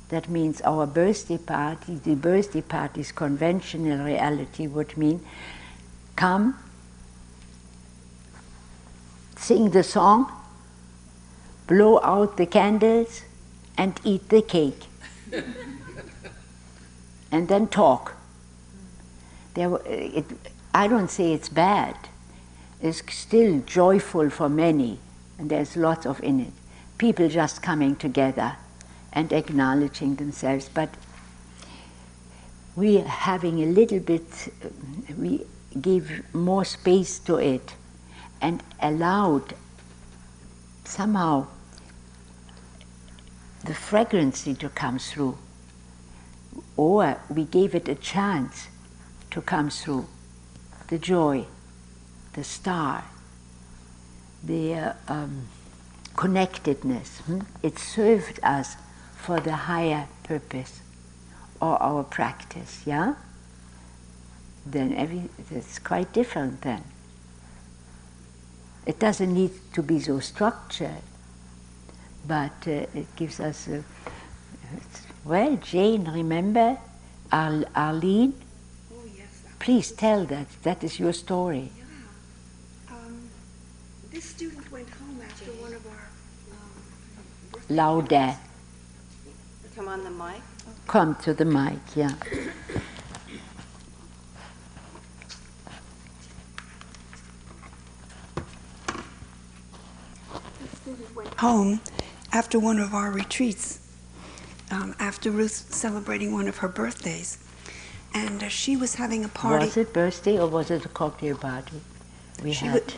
That means our birthday party, the birthday party's conventional reality would mean come, sing the song, blow out the candles, and eat the cake. and then talk. There, it, I don't say it's bad. It's still joyful for many, and there's lots of in it. People just coming together and acknowledging themselves, but we are having a little bit, we give more space to it and allowed somehow the fragrancy to come through, or we gave it a chance to come through, the joy, the star, the uh, um, connectedness. hmm? It served us for the higher purpose or our practice, yeah? Then every, it's quite different then. It doesn't need to be so structured, but uh, it gives us a, it's- well, Jane, remember Ar- Arlene? oh yes, Please tell that. That is your story. um, this student went home after one of our um, Louder. Come on the mic. Come to the mic, yeah. home after one of our retreats, um, after Ruth celebrating one of her birthdays. And uh, she was having a party. Was it birthday or was it a cocktail party? We She had.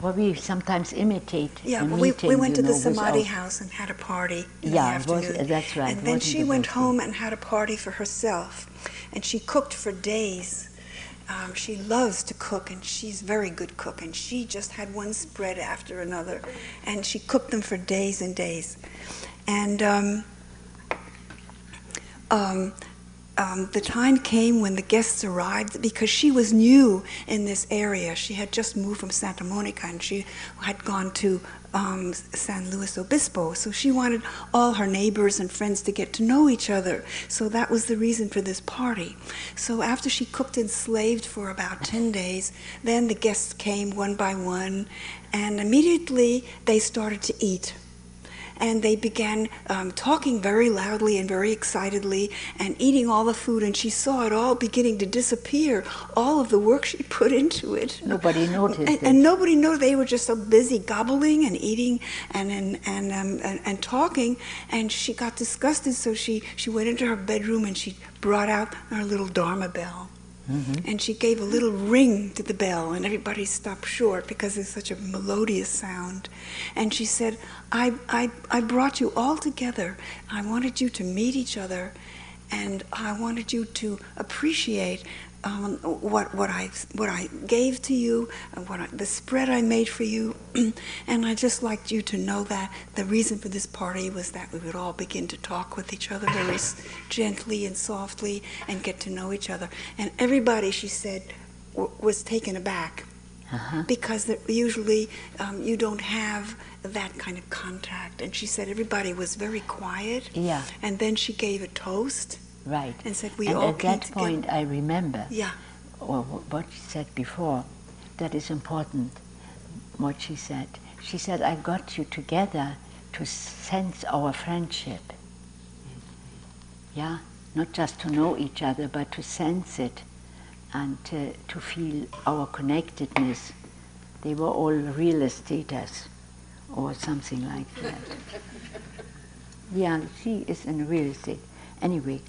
well, we sometimes imitate. Yeah, well, we, meeting, we went to the know, with Samadhi house and had a party in Yeah, the it was- that's right, And then she the went home and had a party for herself. And she cooked for days. Um, she loves to cook, and she's a very good cook. And she just had one spread after another, and she cooked them for days and days. And um, um, um, the time came when the guests arrived because she was new in this area. She had just moved from Santa Monica and she had gone to um, San Luis Obispo. So she wanted all her neighbors and friends to get to know each other. So that was the reason for this party. So after she cooked and slaved for about 10 days, then the guests came one by one and immediately they started to eat and they began um, talking very loudly and very excitedly and eating all the food and she saw it all beginning to disappear all of the work she put into it. Nobody noticed and, and nobody knew they were just so busy gobbling and eating and and and, um, and and talking and she got disgusted so she she went into her bedroom and she brought out her little dharma bell Mm-hmm. and she gave a little ring to the bell, and everybody stopped short because it's such a melodious sound. And she said, I, I, I brought you all together. I wanted you to meet each other, and I wanted you to appreciate um, what what I what I gave to you, and what I, the spread I made for you, and I just liked you to know that the reason for this party was that we would all begin to talk with each other very gently and softly and get to know each other. And everybody, she said, w- was taken aback Uh-huh. because usually um, you don't have that kind of contact. And she said everybody was very quiet. Yeah, And then she gave a toast right. and said we and all at that together. point, I remember Yeah. or what she said before. That is important. What she said. She said, "I got you together to sense our friendship. Yeah, not just to know each other, but to sense it, and uh, to feel our connectedness. They were all real estaters, or something like that. yeah, she is in real estate. Anyway,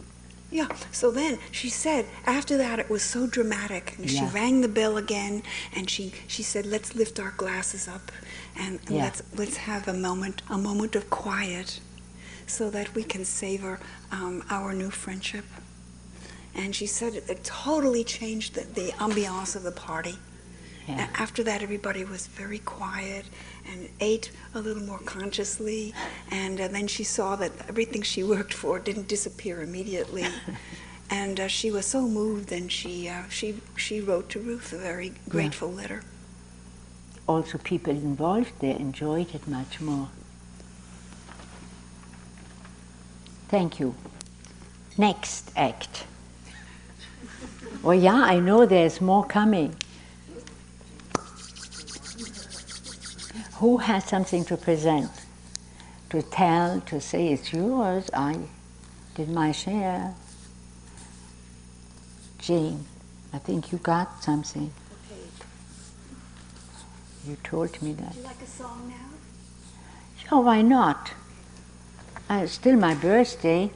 Yeah. So then she said, after that, it was so dramatic. And she rang the bell again, and she, she said, "Let's lift our glasses up, and, and Yeah. let's let's have a moment a moment of quiet, so that we can savor um, our new friendship." And she said it, it totally changed the, the ambiance of the party. yeah. After that, everybody was very quiet and ate a little more consciously. And uh, then she saw that everything she worked for didn't disappear immediately. and uh, she was so moved, and she, uh, she, she wrote to Ruth a very grateful letter. also people involved there enjoyed it much more. Thank you. Next act. Oh yeah, I know there's more coming. Who has something to present? To tell, to say it's yours, I did my share. Jane, I think you got something. You told me that. Would you like a song now? Sure, why not? Uh, it's still my birthday.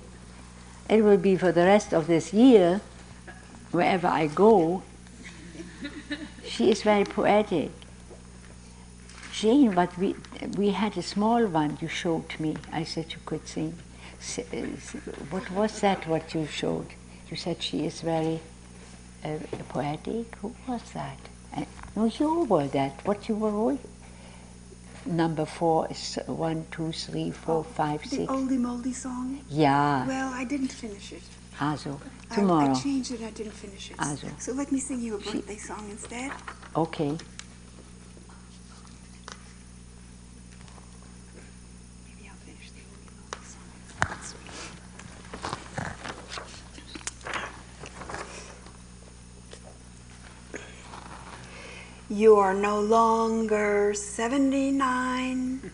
It will be for the rest of this year, wherever I go. She is very poetic. Jane, but we, we had a small one you showed me. I said you could sing. Uh, What was that, what you showed? You said she is very uh, poetic. Who was that? Uh, no, you were that. What you were all? Number four is one, two, three, four, five, The six. oldie moldy song? Yeah, Well, I didn't finish it. I- tomorrow. I, changed it, I didn't finish it. Also. So let me sing you a She- birthday song instead. Okay. Maybe I'll finish the oldie moldy song. You're no longer 79.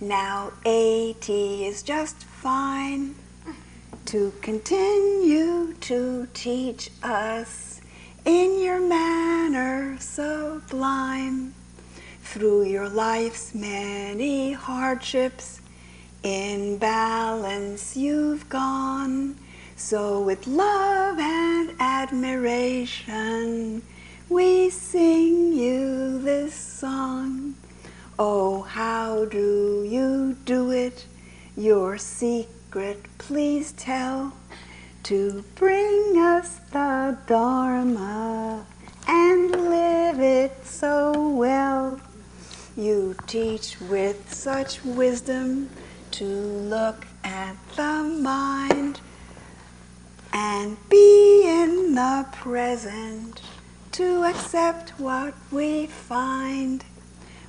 Now 80 is just fine. To continue to teach us in your manner sublime. Through your life's many hardships, in balance you've gone. So with love and admiration, we sing you this song. Oh, how do you do it? Your secret, please tell. To bring us the Dharma and live it so well. You teach with such wisdom to look at the mind and be in the present to accept what we find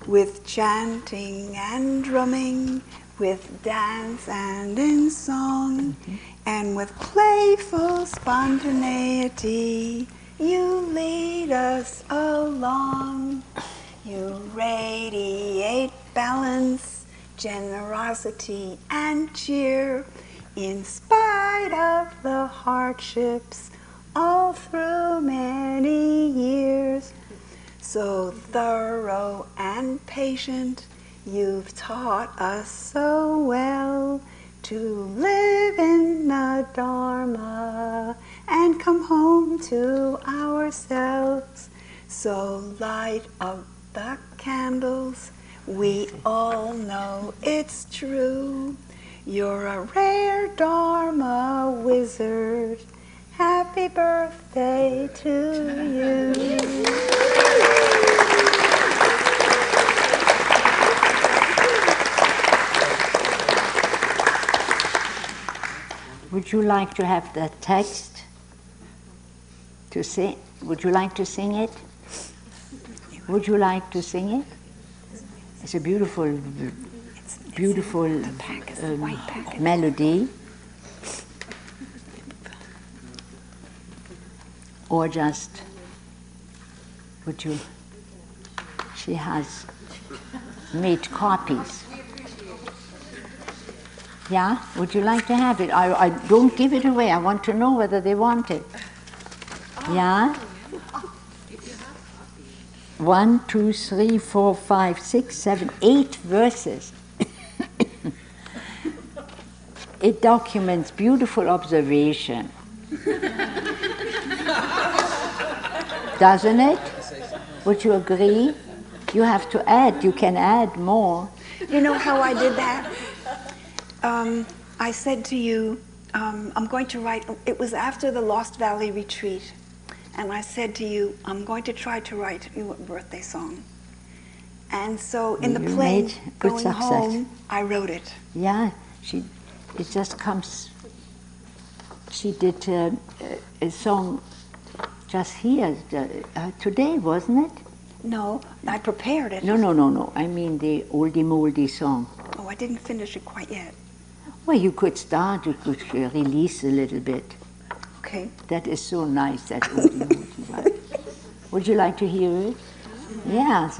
with chanting and drumming, with dance and in song, mm-hmm. and with playful spontaneity. You lead us along. You radiate balance, generosity, and cheer in spite of the hardships all through many years. So thorough and patient, you've taught us so well to live in the Dharma and come home to ourselves. So light up the candles, we all know it's true. You're a rare Dharma wizard. Happy Happy birthday to you. Would you like to have the text to sing? Would you like to sing it? Would you like to sing it? It's a beautiful, beautiful um, melody. Or just, would you? She has made copies. Yeah? Would you like to have it? I, I don't give it away. I want to know whether they want it. Yeah? One, two, three, four, five, six, seven, eight verses. it documents beautiful observation. Doesn't it? Would you agree? You have to add, you can add more. You know how I did that? Um, I said to you, um, I'm going to write, it was after the Lost Valley retreat, and I said to you, I'm going to try to write you a birthday song. And so in the You plane going success. home, I wrote it. Yeah, she, it just comes. She did uh, a song just here uh, uh, today, wasn't it? No, I prepared it. No, no, no, no. I mean the oldie moldy song. Oh, I didn't finish it quite yet. Well, you could start, you could uh, release a little bit. Okay. That is so nice, that oldie moldy one. Would you like to hear it? Yeah.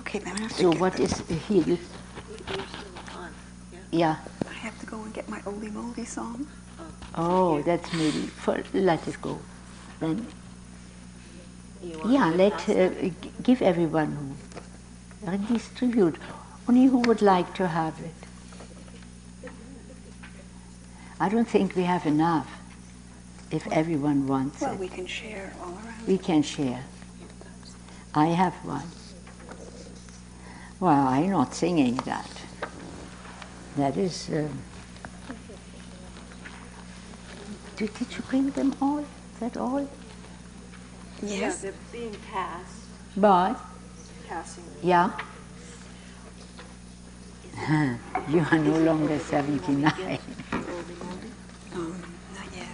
Okay, then I have to So what is here? You, yeah. I have to go and get my oldie moldy song. Oh, that's maybe. For, let it go. Then. Yeah, let uh, give everyone who redistribute. Only who would like to have it. I don't think we have enough. If everyone wants Well, it, we can share all around. we can share. I have one. Well, I'm not singing that. That is. Um, did, did you bring them all? Is that all? Yes. they're being passed, But, passing. yeah. you are no longer 79. Um, not yet.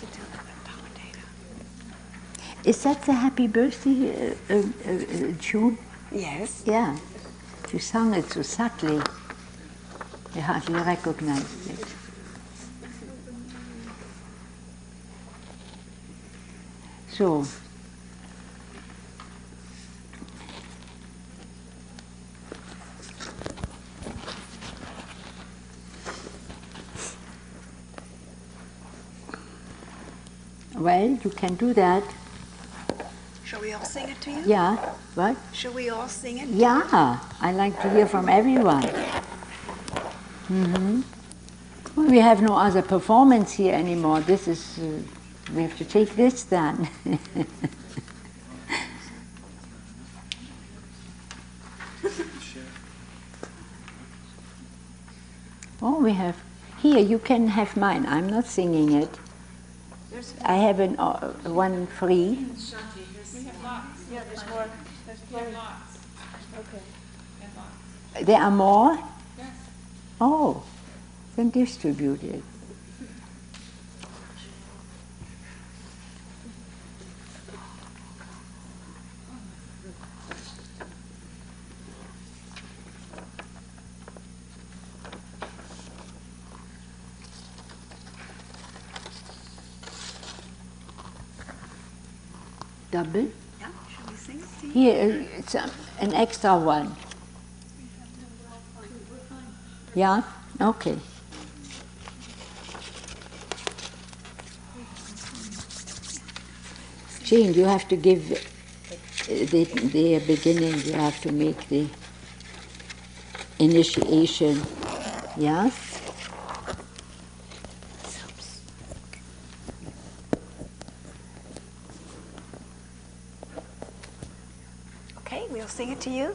To do. Is that the happy birthday uh, uh, uh, uh, tune? Yes. Yeah. You sung it so subtly. You hardly recognized it. So, well, you can do that. Shall we all sing it to you? Yeah. What? Shall we all sing it? Yeah, I like to hear from everyone. hmm Well, we have no other performance here anymore. This is, uh, we have to take this then. oh, we have, here, you can have mine. I'm not singing it. I have an, uh, one free. Yeah, there's more, there's plenty. Okay. There are more? Yes. Oh, then distribute it. Double? Yeah. Shall we sing it to you? Here, uh, it's um, an extra one. Yeah? Okay. Jane, you have to give uh, the, the beginning, you have to make the initiation. Yeah? Okay, we'll sing it to you.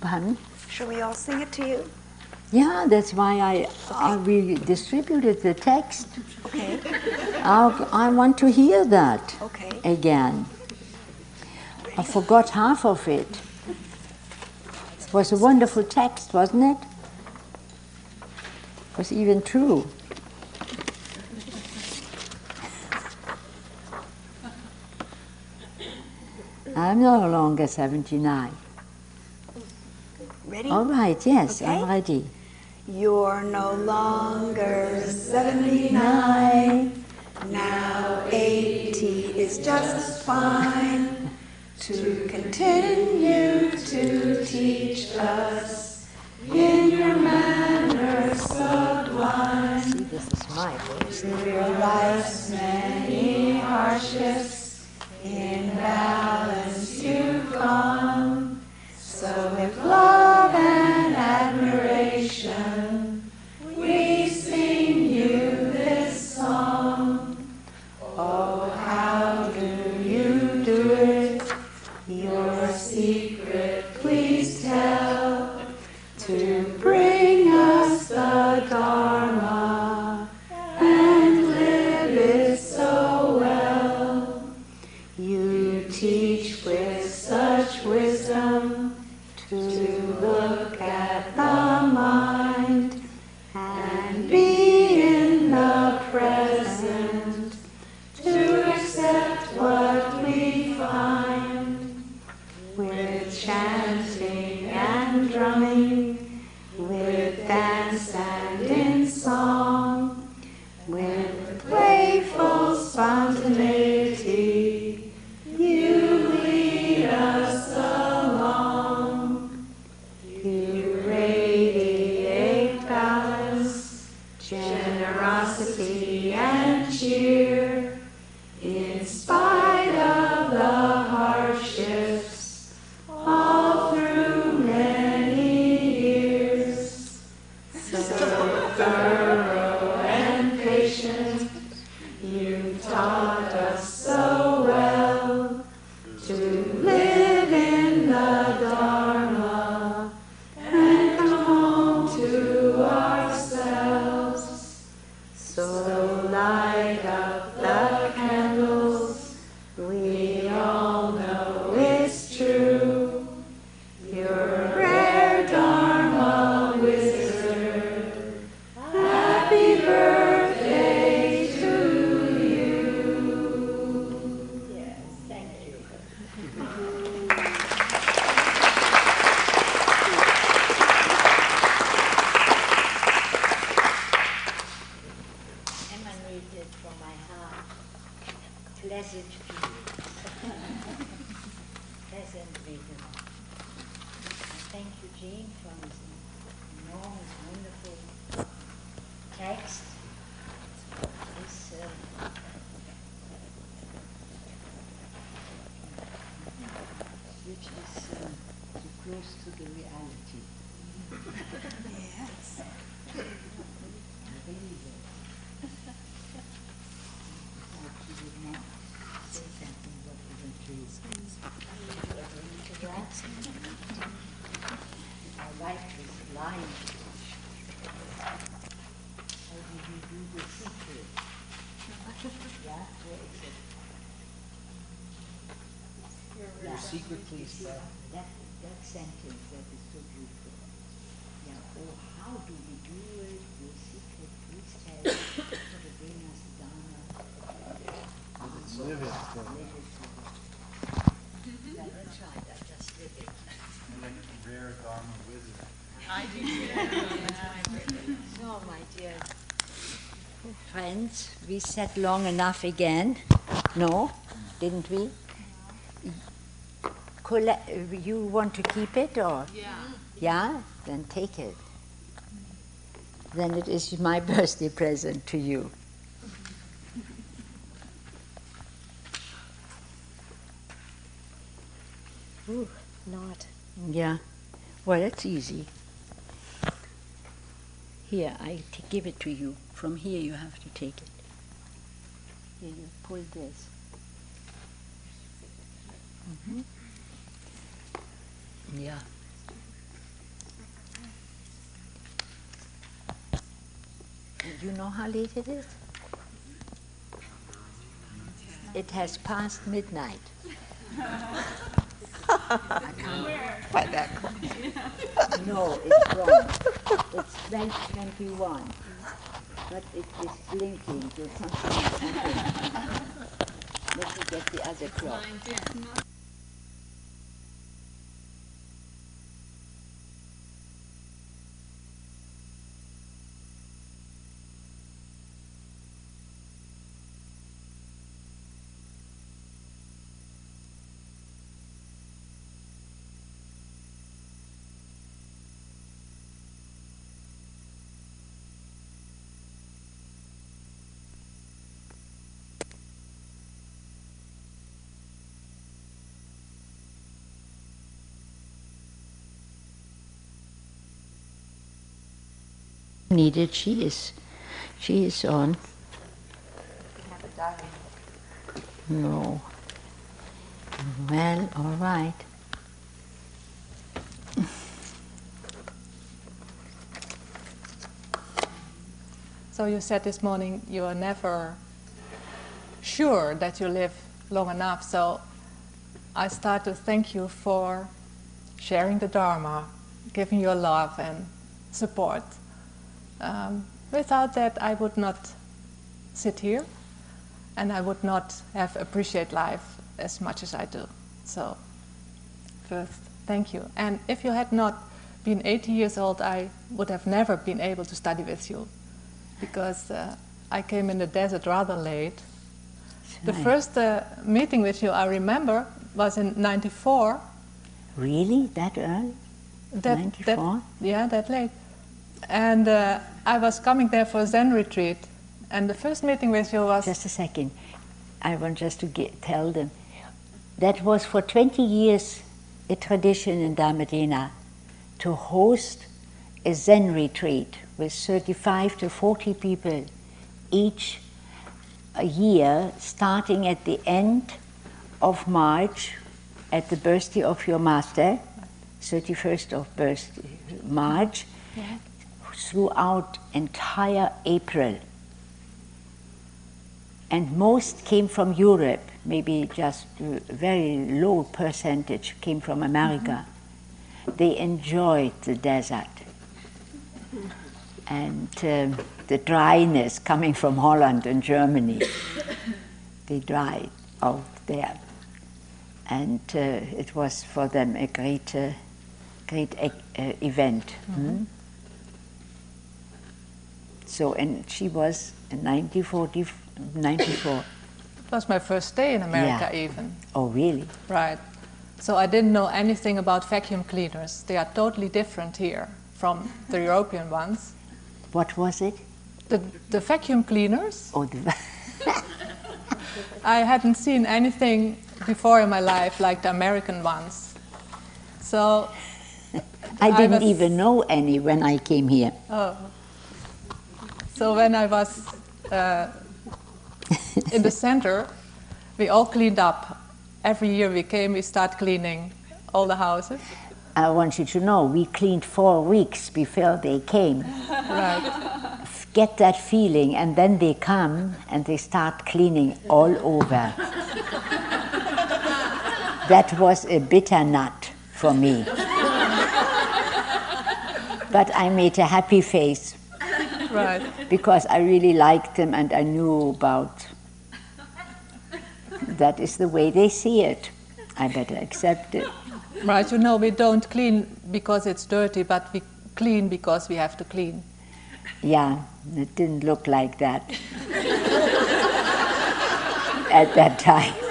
Pardon? Shall we all sing it to you? Yeah, that's why I, I we distributed the text. Okay. I, I want to hear that Okay. again. I forgot half of it. It was a wonderful text, wasn't it? It was even true. I'm no longer 79. Ready? All right, yes, I'm ready. You're no longer 79. Now 80 is just fine. To continue to teach us in your manner sublime. See, this is my voice. Through life's many hardships, in balance secret, please, Beth. That, that sentence, that is so beautiful. Yeah, oh, how do we do it? Your secret, please tell to bring us Dharma. Live it. Live it to the- Yeah, that's right, I just live it. I'm like a rare Dharma wizard. So, my dear friends, we sat long enough again. No, didn't we? You want to keep it or? Yeah. Yeah? Then take it. Then it is my birthday present to you. Ooh, not. Yeah. Well, it's easy. Here, I t- give it to you. From here, you have to take it. Here, you pull this. Mhm. Yeah. You know how late it is? It has passed midnight. I can't. By that No, it's wrong. It's 1221. But it is blinking to something. something. Let me get the other clock. Needed. She is. She is on. No. Well, all right. So you said this morning you are never sure that you live long enough. So I start to thank you for sharing the Dharma, giving your love and support. Um, without that, I would not sit here, and I would not have appreciate life as much as I do. So, first, thank you. And if you had not been 80 years old, I would have never been able to study with you, because uh, I came in the desert rather late. The first uh, meeting with you, I remember, was in '94. Really? That early? That, 94? That, yeah, that late. And uh, I was coming there for a Zen retreat. And the first meeting with you was. Just a second. I want just to get, tell them. That was for 20 years a tradition in Dhamma Dena to host a Zen retreat with 35 to 40 people each a year, starting at the end of March at the birthday of your master, 31st of birth, March, throughout entire April. And most came from Europe, maybe just a very low percentage came from America. They enjoyed the desert and um, the dryness coming from Holland and Germany. they dried out there. And uh, it was for them a great, uh, great uh, event. hmm? So, and she was in 1940, 94. It was my first day in America, Yeah. even. Oh, really? Right. So I didn't know anything about vacuum cleaners. They are totally different here from the European ones. What was it? The, the vacuum cleaners, Oh, the, I hadn't seen anything before in my life like the American ones. So I I didn't was- even know any when I came here. Oh. So when I was uh, in the center, we all cleaned up. Every year we came, we start cleaning all the houses. I want you to know we cleaned four weeks before they came. Right. Get that feeling, and then they come and they start cleaning all over. that was a bitter nut for me. but I made a happy face Right. because I really liked them and I knew about that is the way they see it. I better accept it. Right. You know, we don't clean because it's dirty, but we clean because we have to clean. Yeah, it didn't look like that at that time.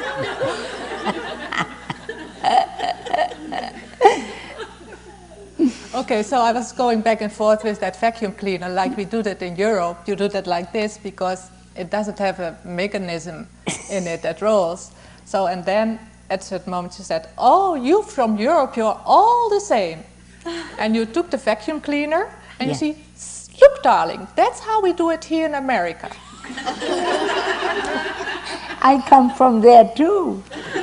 Okay, so I was going back and forth with that vacuum cleaner, like we do that in Europe. You do that like this because it doesn't have a mechanism in it that rolls. So, and then at a certain moment she said, "Oh, you from Europe, you're all the same." And you took the vacuum cleaner and you see, look, darling, that's how we do it here in America. I come from there too.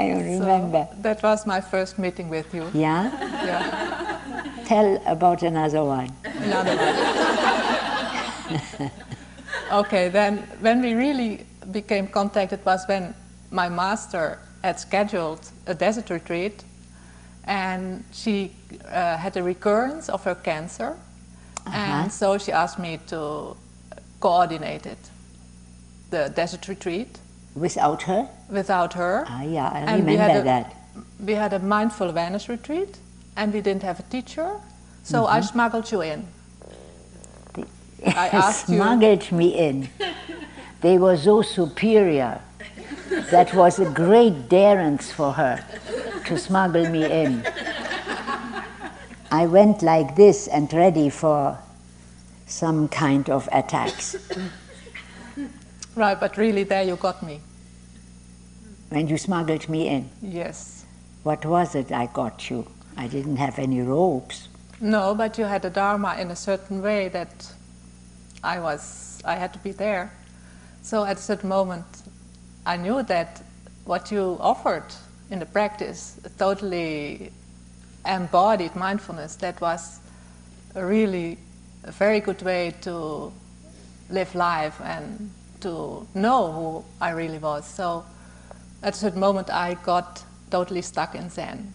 I don't So remember. that was my first meeting with you. Yeah? Yeah, Tell about another one. another one. okay, then when we really became contacted was when my master had scheduled a desert retreat and she uh, had a recurrence of her cancer. And so she asked me to coordinate it, the desert retreat, Without her? Without her. Ah, yeah, I And we had remember a- that. We had a mindful awareness retreat, and we didn't have a teacher, so I smuggled you in. I asked you- smuggled me in. They were so superior. That was a great dareness for her to smuggle me in. I went like this and ready for some kind of attacks. Right, but really, there you got me. When you smuggled me in, Yes. what was it I got you? I didn't have any ropes. No, but you had a dharma in a certain way that I was, I had to be there. So at a certain moment, I knew that what you offered in the practice, totally embodied mindfulness, that was a really a very good way to live life and to know who I really was. So at a certain moment, I got totally stuck in Zen.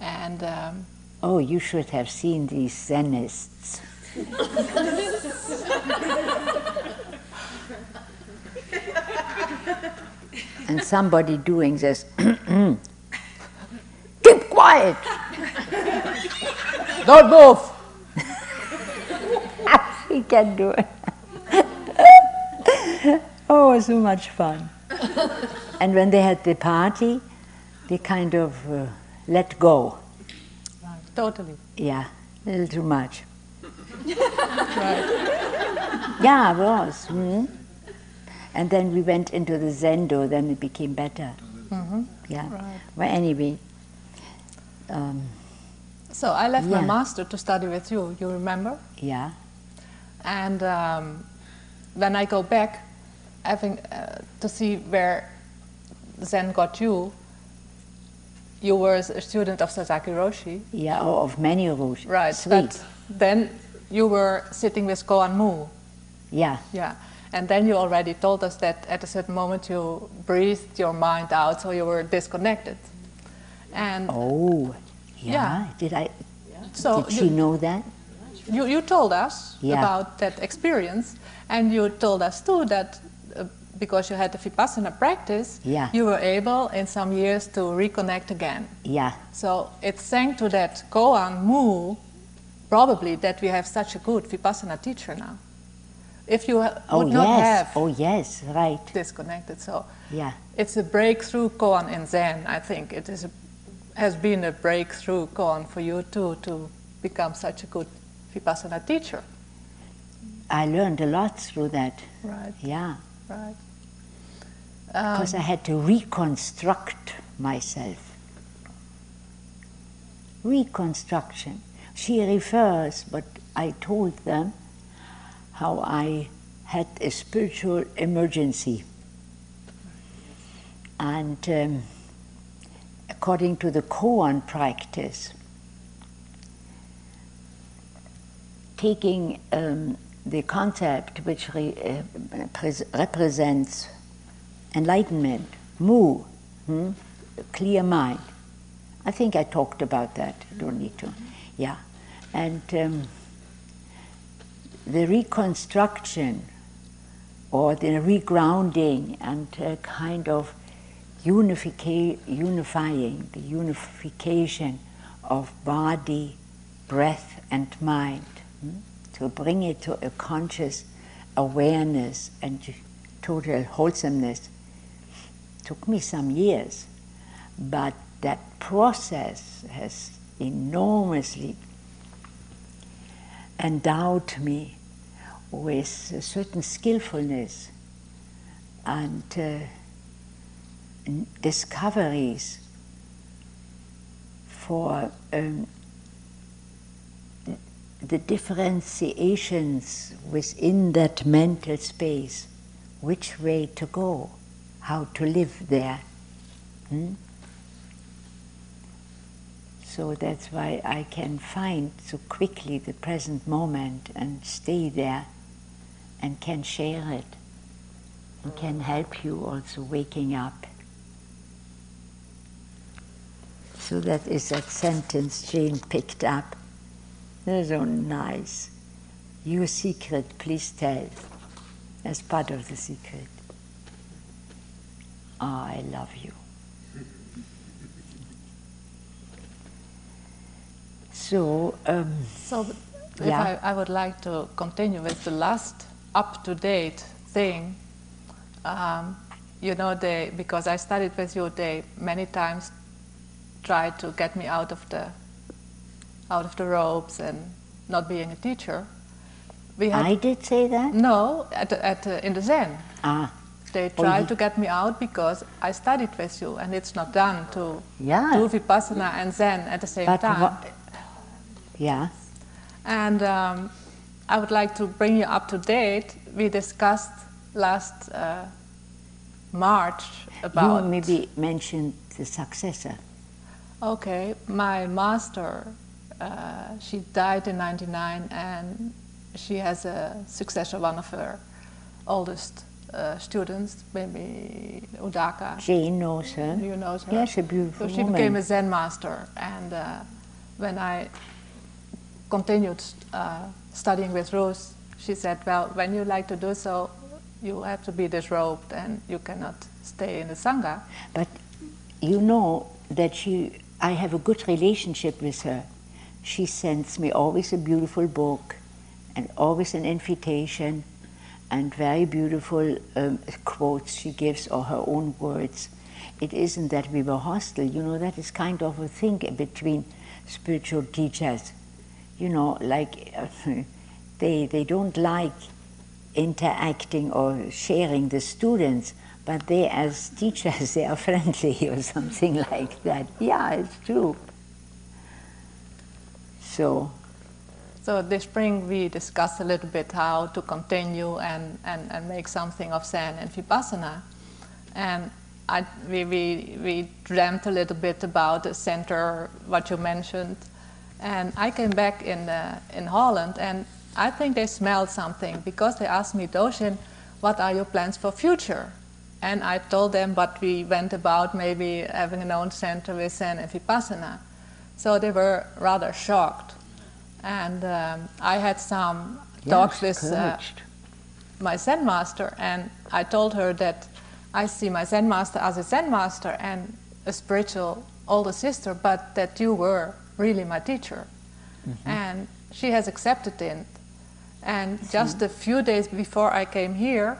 And um, Oh, you should have seen these Zenists. and somebody doing this. Keep quiet! don't move! he can do it. oh, so much fun. and when they had the party, they kind of uh, let go. Totally. Yeah, a little too much. Right. Yeah, it was. hmm And then we went into the Zendo, then it became better. hmm Yeah. Right. Well, anyway, um, So I left my master to study with you, you remember? yeah, And um, when I go back, having uh, to see where Zen got you, you were a student of Sasaki Roshi. yeah, or of many Roshi. Right. Sweet. But then you were sitting with Koan Mu. Yeah, Yeah. And then you already told us that at a certain moment you breathed your mind out, so you were disconnected. And oh, yeah. Yeah. Did I? so did you, she know that? You, you told us Yeah. about that experience, and you told us too that because you had the Vipassana practice, Yeah. you were able in some years to reconnect again. Yeah, So it's thanks to that Koan Mu, probably, that we have such a good Vipassana teacher now. If you ha- Oh would not yes. have Oh yes. Right. disconnected, so Yeah. it's a breakthrough koan in Zen. I think it is a, has been a breakthrough koan for you too to become such a good vipassana teacher. I learned a lot through that. Right, Yeah. right. Because Um, I had to reconstruct myself. Reconstruction. She refers, but I told them how I had a spiritual emergency. And um, according to the koan practice, taking um, the concept which re- uh, pres- represents enlightenment, mu, hmm, clear mind. I think I talked about that. Don't need to. Yeah, and um, the reconstruction or the regrounding and uh, kind of unifica- unifying, the unification of body, breath, and mind, hmm, to bring it to a conscious awareness and total wholesomeness took me some years, but that process has enormously endowed me with a certain skillfulness and uh, discoveries for um, the differentiations within that mental space, which way to go, how to live there. Hmm? So that's why I can find so quickly the present moment and stay there and can share it and can help you also waking up. So that is that sentence Jane picked up. That's so nice. Your secret, please tell. As part of the secret. I love you. So, um, So, if Yeah. I, I would like to continue with the last up to date thing. Um, you know, they, because I studied with you, they many times tried to get me out of the out of the ropes and not being a teacher. We had, I did say that? no at, at the, in the Zen. ah, They Oh, tried you- to get me out because I studied with you, and it's not done to Yeah. do vipassana and Zen at the same but time. what, yeah, And um, I would like to bring you up to date. We discussed last uh, March about. you maybe mentioned the successor. Okay, my master, uh, she died in 99 and she has a successor, one of her oldest uh, students, maybe Udaka. Jane knows her. You know her? Yes, a beautiful So she woman. became a Zen master, and uh, when I continued uh, studying with Rose, she said, "Well, when you like to do so, you have to be disrobed, and you cannot stay in the sangha." But you know that she, I have a good relationship with her. She sends me always a beautiful book and always an invitation and very beautiful um, quotes she gives or her own words. It isn't that we were hostile, you know, that is kind of a thing between spiritual teachers. You know, like they, they don't like interacting or sharing the students, but they, as teachers, they are friendly or something like that. Yeah, it's true. So, So this spring we discussed a little bit how to continue and, and, and make something of Zen and Vipassana. And I, we, we, we dreamt a little bit about the center, what you mentioned. And I came back in, uh, in Holland and I think they smelled something because they asked me, Doshin, what are your plans for future? And I told them what we went about, maybe having an own center with Zen and Vipassana. So they were rather shocked. And um, I had some talks with uh, my Zen master, and I told her that I see my Zen master as a Zen master and a spiritual older sister, but that you were really my teacher. And she has accepted it. And just a few days before I came here,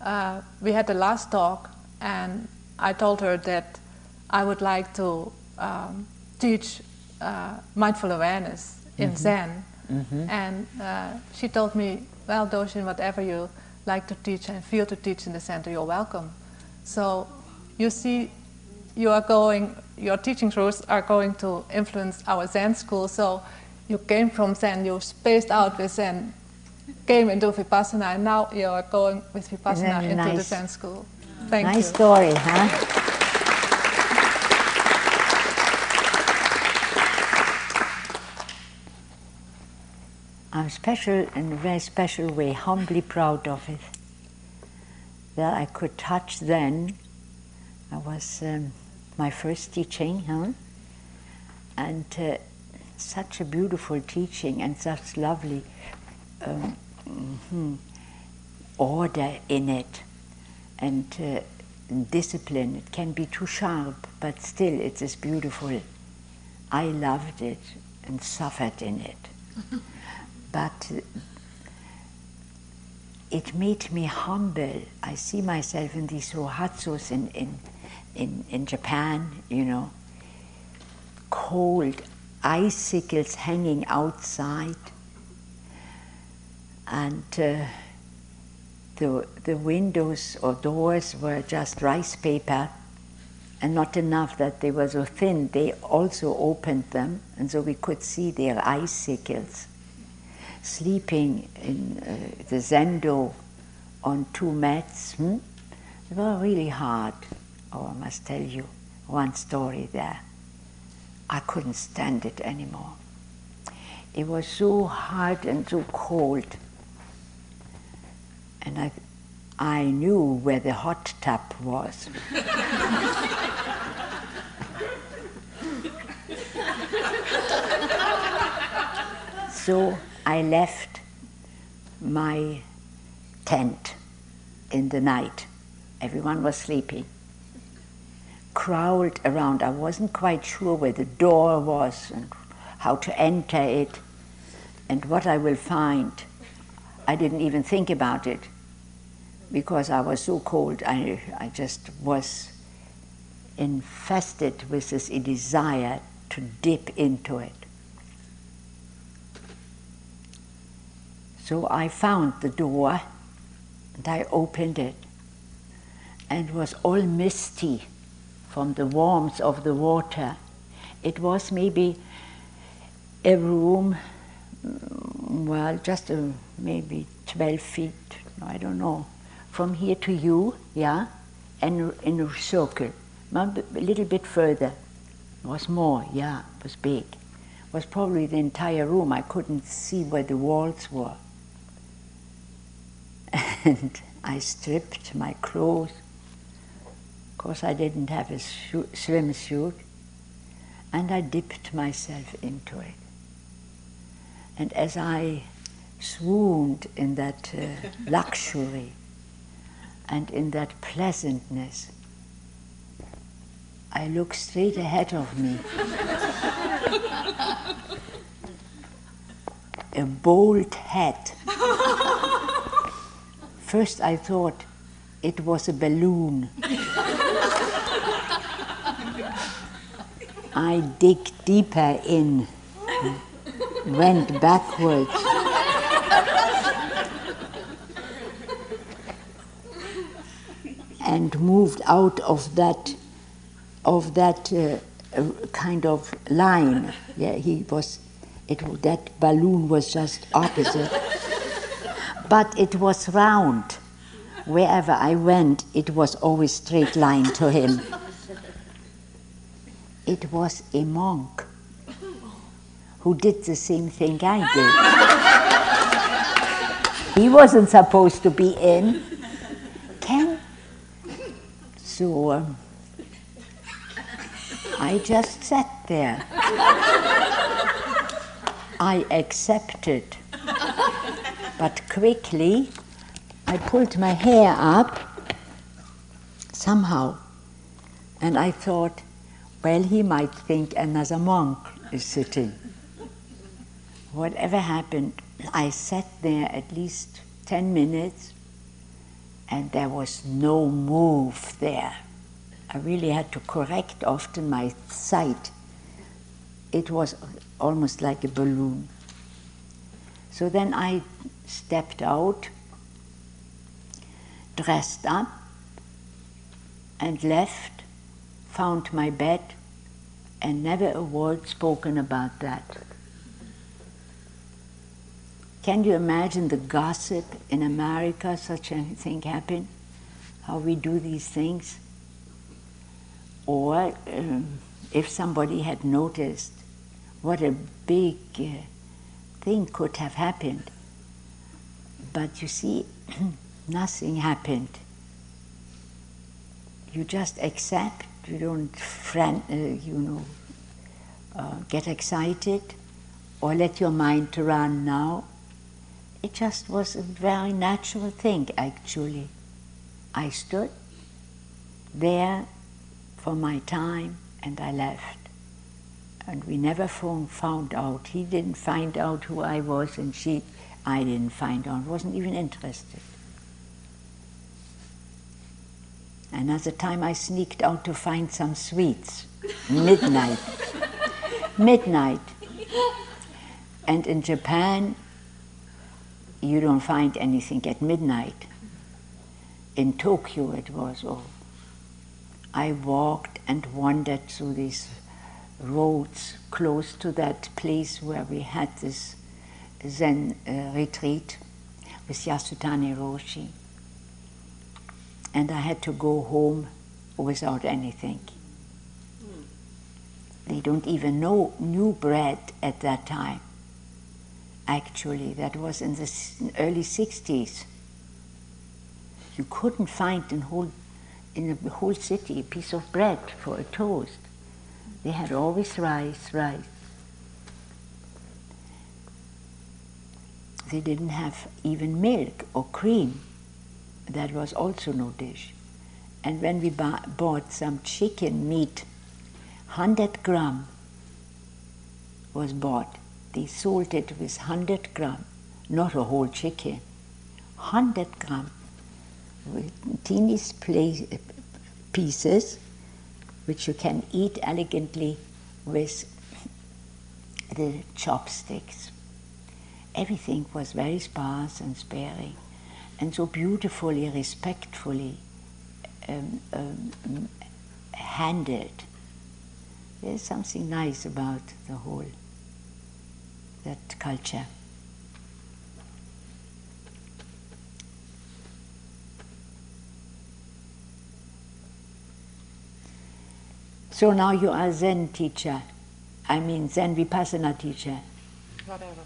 uh, we had the last talk, and I told her that I would like to um, teach uh, mindful awareness in Zen. And uh, she told me, Well, Doshin, whatever you like to teach and feel to teach in the center, you're welcome. So you see, you are going, your teaching rules are going to influence our Zen school. So you came from Zen, you spaced out with Zen, came into Vipassana, and now you are going with Vipassana into the? Zen school. Thank nice you. Nice story, huh? I'm special in a very special way, humbly proud of it. That I could touch then. I was um, my first teaching, huh? And uh, such a beautiful teaching and such lovely um, mhm, order in it and uh, discipline. It can be too sharp, but still it is beautiful. I loved it and suffered in it. but it made me humble. I see myself in these rohatsus in, in, in, in Japan, you know, cold icicles hanging outside. And uh, the, the windows or doors were just rice paper and not enough that they were so thin. They also opened them, and so we could see their icicles sleeping in uh, the zendo on two mats. Hmm? It was really hard. Oh, I must tell you one story there. I couldn't stand it anymore. It was so hard and so cold. And I, I knew where the hot tub was. so I left my tent in the night. Everyone was sleeping. Crawled around. I wasn't quite sure where the door was and how to enter it and what I will find. I didn't even think about it because I was so cold. I, I just was infested with this desire to dip into it. So I found the door and I opened it and it was all misty from the warmth of the water. It was maybe a room, mm, well, just a, maybe 12 feet, I don't know, from here to you, yeah, and in a circle, a little bit further. Was more, yeah, was big. It was probably the entire room. I couldn't see where the walls were. And I stripped my clothes. Of course, I didn't have a swimsuit. And I dipped myself into it. And as I swooned in that uh, luxury and in that pleasantness, I looked straight ahead of me. a bold head. First, I thought it was a balloon. I dig deeper in, went backwards. and moved out of that of that uh, kind of line. Yeah, he was. It that balloon was just opposite, but it was round. Wherever I went, it was always straight line to him. It was a monk who did the same thing I did. he wasn't supposed to be in. Ken. So. Um, I just sat there. I accepted. But quickly, I pulled my hair up somehow. And I thought, well, he might think another monk is sitting. Whatever happened, I sat there at least 10 minutes and there was no move there. I really had to correct often my sight. It was almost like a balloon. So then I stepped out, dressed up, and left, found my bed, and never a word spoken about that. Can you imagine the gossip in America, such a thing happen? How we do these things? Or um, if somebody had noticed what a big uh, thing could have happened. But you see, nothing happened. You just accept, you don't, friend, uh, you know, uh, get excited or let your mind run now. It just was a very natural thing, actually. I stood there for my time and I left. And we never found out. He didn't find out who I was, and she, I didn't find out. Wasn't even interested. Another time I sneaked out to find some sweets. Midnight. Midnight. And in Japan, you don't find anything at midnight. In Tokyo, it was all. I walked and wandered through these roads close to that place where we had this Zen uh, retreat with Yasutani Roshi. And I had to go home without anything. They don't even know new bread at that time. Actually, that was in the early 60s. You couldn't find in whole in the whole city a piece of bread for a toast. They had always rice, rice. They didn't have even milk or cream. That was also no dish. And when we bought some chicken meat, 100 gram was bought. They sold it with 100 gram, not a whole chicken. 100 gram with teeny pla- pieces which you can eat elegantly with the chopsticks. Everything was very sparse and sparing, and so beautifully, respectfully um, um, handled. There's something nice about the whole that culture. So now you are Zen teacher. I mean Zen Vipassana teacher. Whatever.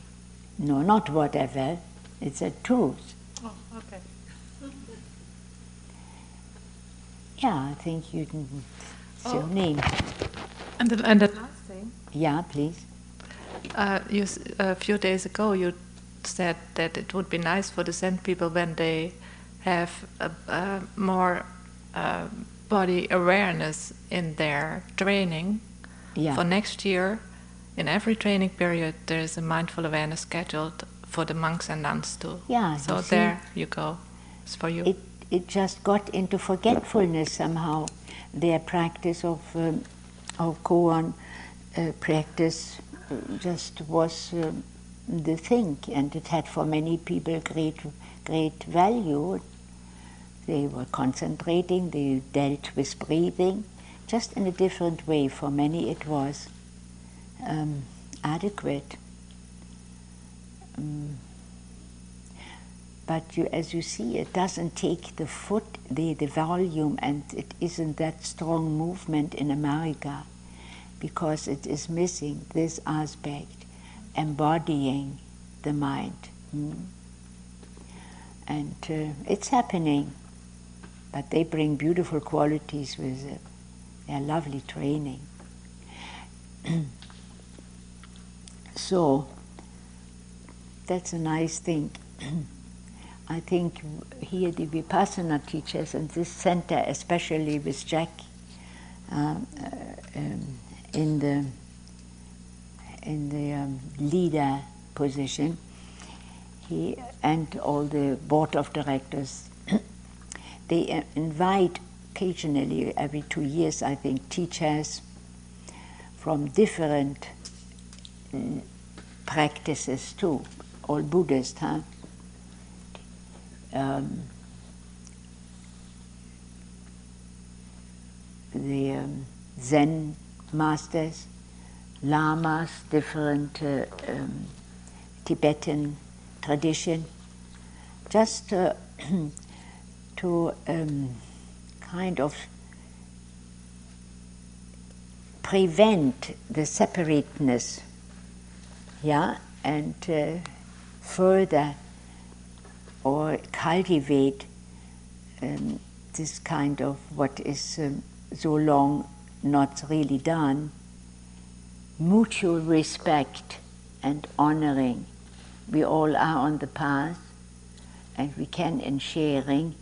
No, not whatever. It's a truth. Oh, okay. Yeah, I think you can. It's your Oh. name. And the, and the last thing, Yeah, please. uh, you, a few days ago you said that it would be nice for the Zen people when they have a, a more uh, body awareness in their training. Yeah. For next year, in every training period, there is a mindful awareness scheduled for the monks and nuns too. Yeah, So you there you go. It's for you. It it just got into forgetfulness somehow. Their practice of um, of koan uh, practice uh, just was um, the thing, and it had for many people great great value. They were concentrating. They dealt with breathing, just in a different way. For many, it was um, adequate. Um, but you, as you see, it doesn't take the foot, the, the volume, and it isn't that strong movement in America because it is missing this aspect, embodying the mind. Hmm? And uh, it's happening, but they bring beautiful qualities with it. They're lovely training. so, that's a nice thing. I think here the Vipassana teachers and this center, especially with Jack um, uh, um, in the in the um, leader position, he and all the board of directors, they uh, invite occasionally every two years, I think, teachers from different practices too, all Buddhist, huh? um, the um, Zen masters, lamas, different uh, um, Tibetan tradition, just uh, to um, kind of prevent the separateness, yeah, and uh, further or cultivate um, this kind of what is um, so long not really done mutual respect and honoring. We all are on the path, and we can, in sharing,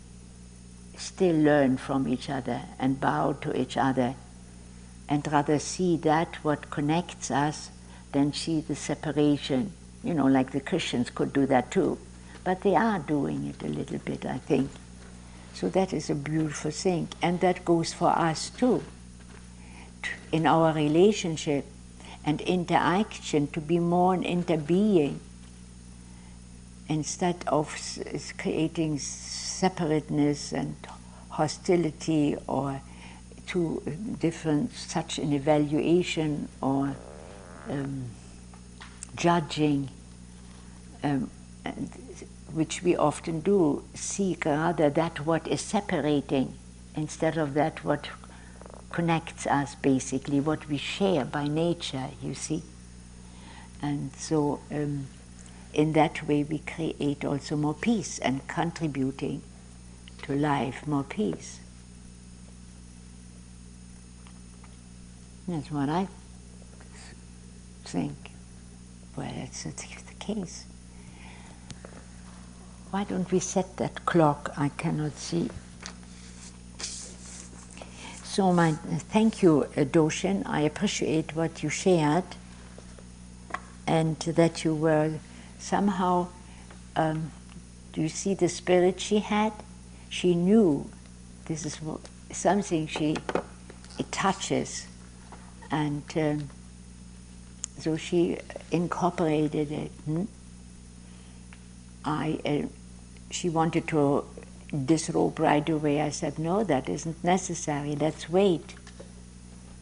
still learn from each other and bow to each other, and rather see that what connects us than see the separation. You know, like the Christians could do that too but they are doing it a little bit, I think. So that is a beautiful thing, and that goes for us too. In our relationship and interaction, to be more an interbeing instead of creating separateness and hostility or to different such an evaluation or um, judging um, which we often do, seek rather that what is separating instead of that what connects us basically, what we share by nature, you see. And so um, in that way we create also more peace and contributing to life, more peace. That's what I think. Well, it's, it's the case. Why don't we set that clock? I cannot see. So, my thank you, uh, Doshin. I appreciate what you shared, and that you were somehow. Um, do you see the spirit she had? She knew this is something she it touches, and um, so she incorporated it. hmm? I, uh, she wanted to disrobe right away. I said, no, that isn't necessary. Let's wait.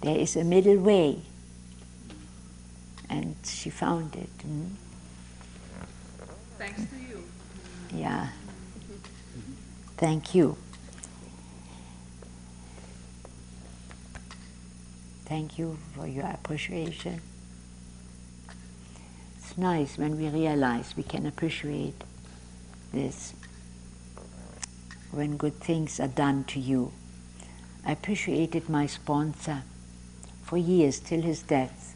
There is a middle way. And she found it. hmm? Thanks to you. Yeah. Thank you. Thank you for your appreciation. Nice when we realize we can appreciate this when good things are done to you. I appreciated my sponsor for years till his death.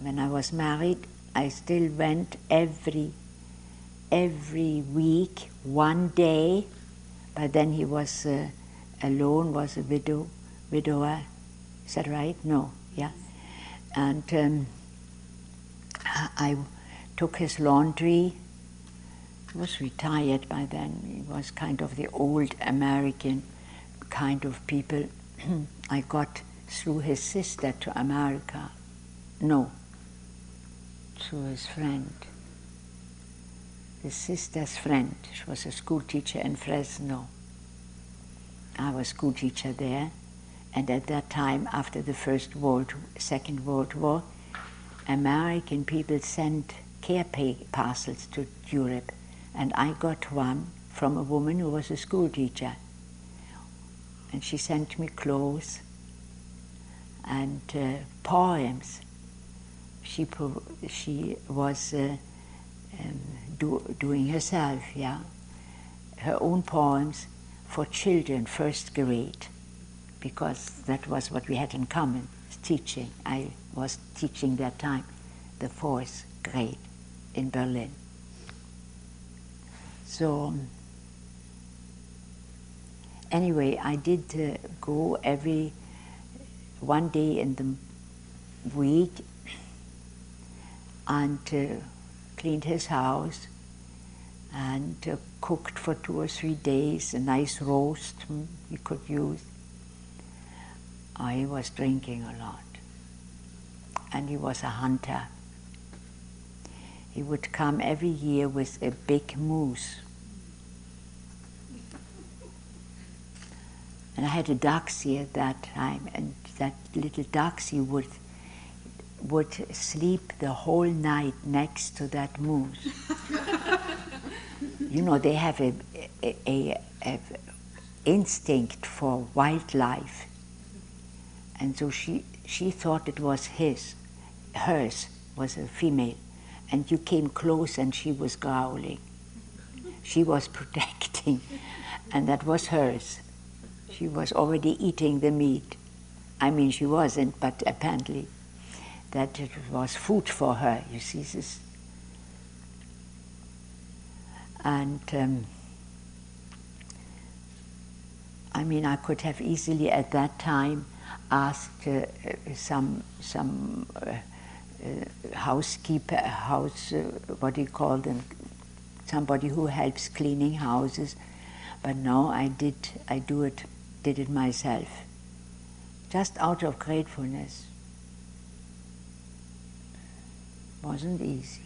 When I was married, I still went every every week, one day. But then he was uh, alone, was a widow, widower. Is that right? No, yeah. And um, I took his laundry. He was retired by then. He was kind of the old American kind of people. I got through his sister to America. No, through his friend his sister's friend. She was a school teacher in Fresno. I was school teacher there, and at that time, after the First World, Second World War, American people sent care parcels to Europe, and I got one from a woman who was a school teacher, and she sent me clothes and uh, poems. She she was. Uh, um, do, doing herself, yeah, her own poems for children first grade, because that was what we had in common, teaching. I was teaching that time the fourth grade in Berlin. So, um, anyway, I did uh, go every one day in the week and uh, cleaned his house and uh, cooked for two or three days a nice roast hmm, you could use. I was drinking a lot. And he was a hunter. He would come every year with a big moose. And I had a doxy at that time, and that little doxy would would sleep the whole night next to that moose. you know, they have a, a, a, a instinct for wildlife, and so she she thought it was his, hers was a female, and you came close and she was growling. She was protecting, and that was hers. She was already eating the meat. I mean, she wasn't, but apparently that it was food for her. You see this, and um, I mean, I could have easily at that time asked uh, uh, some some uh, housekeeper, house, uh, what do you call them, somebody who helps cleaning houses, but no, I did. I do it, did it myself, just out of gratefulness wasn't easy.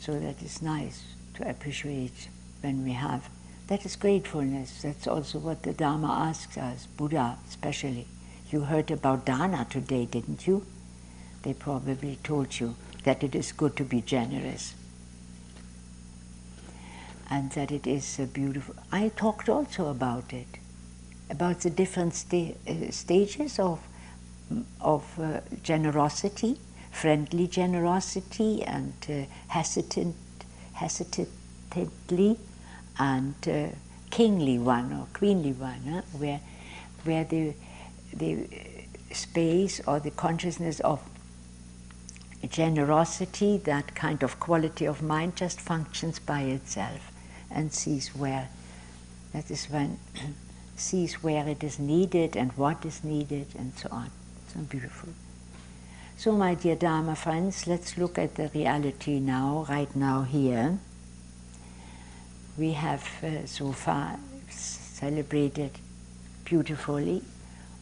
So that is nice to appreciate when we have. That is gratefulness. That's also what the Dharma asks us, Buddha especially. You heard about dana today, didn't you? They probably told you that it is good to be generous. And that it is a beautiful. I talked also about it, about the different sta- uh, stages of of uh, generosity, friendly generosity, and uh, hesitant, hesitant saintly and uh, kingly one or queenly one, huh? where, where the, the space or the consciousness of generosity, that kind of quality of mind, just functions by itself and sees where. That is when sees where it is needed and what is needed and so on. So beautiful. So, my dear Dharma friends, let's look at the reality now, right now, here. We have uh, so far celebrated beautifully.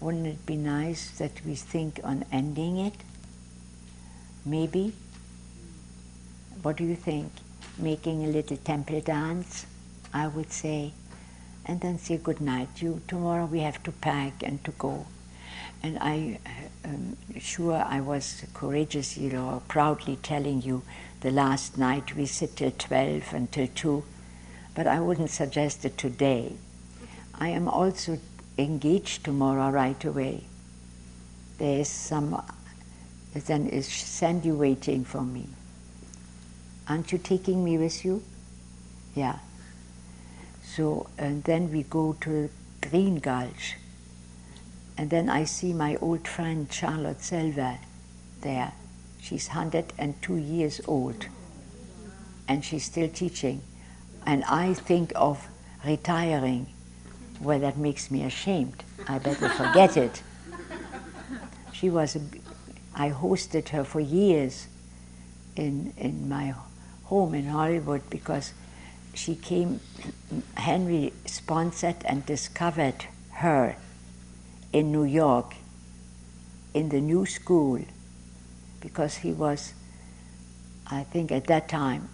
Wouldn't it be nice that we think on ending it? Maybe? What do you think? Making a little temple dance, I would say, and then say good night. You tomorrow we have to pack and to go. And I am sure I was courageous, you know, proudly telling you the last night we sit till 12 until 2, but I wouldn't suggest it today. I am also engaged tomorrow right away. There is some, then is Sandy waiting for me. Aren't you taking me with you? Yeah. So, and then we go to Green Gulch. And then I see my old friend Charlotte Selver there. She's 102 years old and she's still teaching. And I think of retiring. Well, that makes me ashamed. I better forget it. She was, a, I hosted her for years in, in my home in Hollywood because she came, Henry sponsored and discovered her in New York in the new school because he was, I think at that time,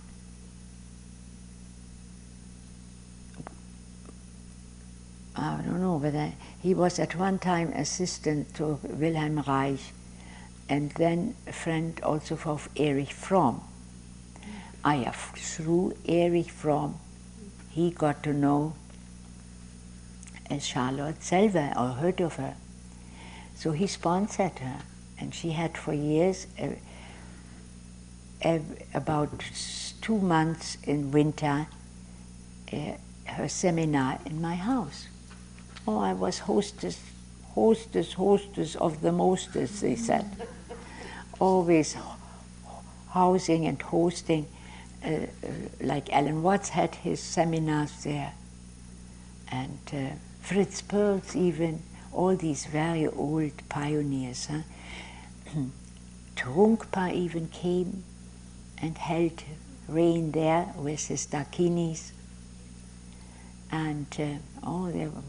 I don't know whether he was at one time assistant to Wilhelm Reich and then a friend also of Erich Fromm. I have through Erich Fromm, he got to know Charlotte Selver or heard of her. So he sponsored her, and she had for years uh, uh, about two months in winter uh, her seminar in my house. Oh, I was hostess, hostess, hostess of the mostest, they said. Always housing and hosting, uh, uh, like Alan Watts had his seminars there, and uh, Fritz Perls even, all these very old pioneers. Huh? Trungpa even came and held reign there with his dakinis. And uh, oh, there were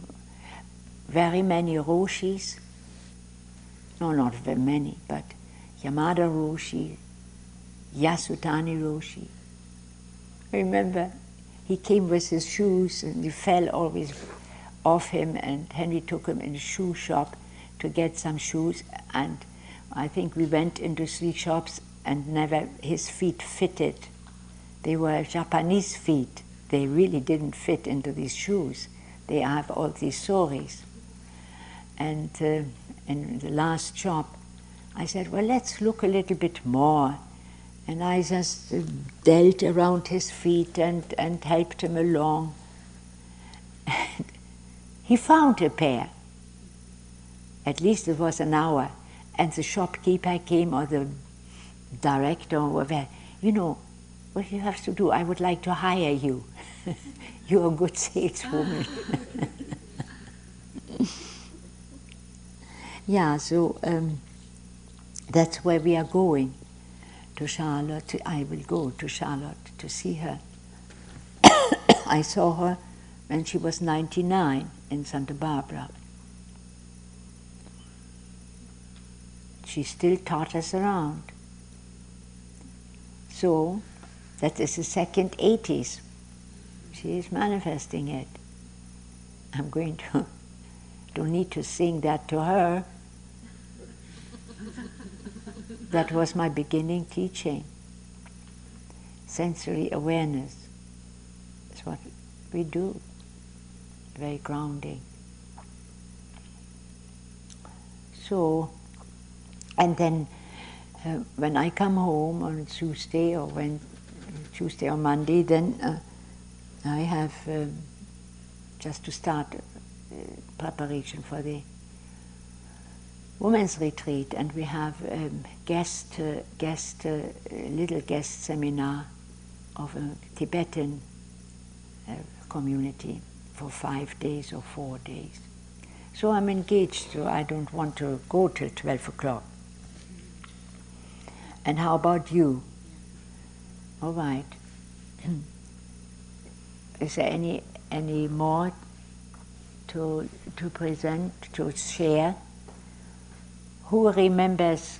very many Roshis. No, not very many, but Yamada Roshi, Yasutani Roshi. Remember, he came with his shoes and he fell always off him, and Henry took him in a shoe shop to get some shoes. And I think we went into three shops and never his feet fitted. They were Japanese feet. They really didn't fit into these shoes. They have all these zoris. And uh, in the last shop, I said, well, let's look a little bit more. And I just uh, dealt around his feet and, and helped him along. And he found a pair. At least it was an hour. And the shopkeeper came, or the director, or whatever, you know, what you have to do, I would like to hire you. You're a good saleswoman. Yeah, so um, that's where we are going to Charlotte. I will go to Charlotte to see her. I saw her when she was 99 in Santa Barbara. She still taught us around. So, that is the second 80s. She is manifesting it. I'm going to, don't need to sing that to her. That was my beginning teaching. Sensory awareness. That's what we do very grounding. So, and then uh, when I come home on Tuesday or when Tuesday or Monday, then uh, I have um, just to start uh, preparation for the women's retreat, and we have um, guest guest uh, little guest seminar of a Tibetan uh, community for five days or four days. So I'm engaged, so I don't want to go till 12 o'clock. And how about you? All right. Is there any any more to to present to share? Who remembers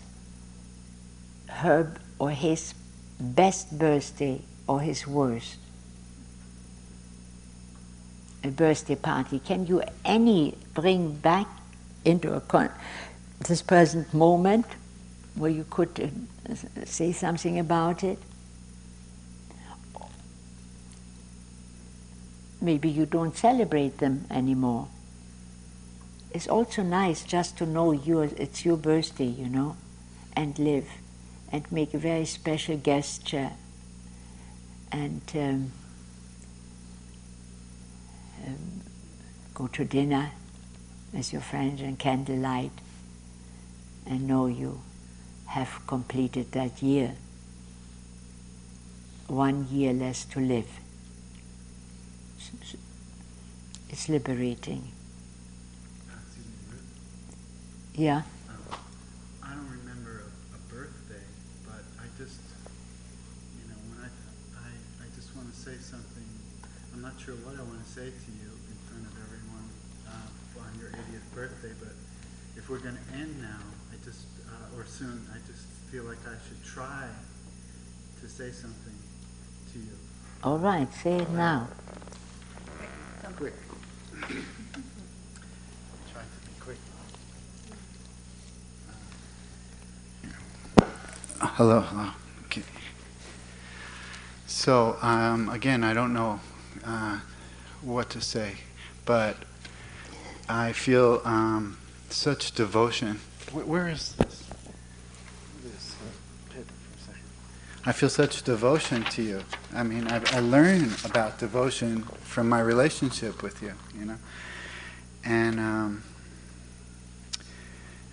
her or his best birthday or his worst? A birthday party. Can you any bring back into a this present moment where you could uh, say something about it? Maybe you don't celebrate them anymore. It's also nice just to know your, it's your birthday, you know, and live and make a very special gesture and um, um, go to dinner with your friends and candlelight and know you have completed that year. One year less to live. It's liberating. Yeah. I don't remember a, a birthday, but I just, you know, when I, I, I just want to say something. I'm not sure what I want to say to you in front of everyone uh, on your 80th birthday, but if we're going to end now, I just, uh, or soon, I just feel like I should try to say something to you. All right, say it now. Come quick. I'll try to be quick. Uh, hello, hello. So um, again, I don't know uh, what to say, but I feel um, such devotion. Wh- where is this? This uh. I feel such devotion to you. I mean, I, I learn about devotion from my relationship with you, you know. And um,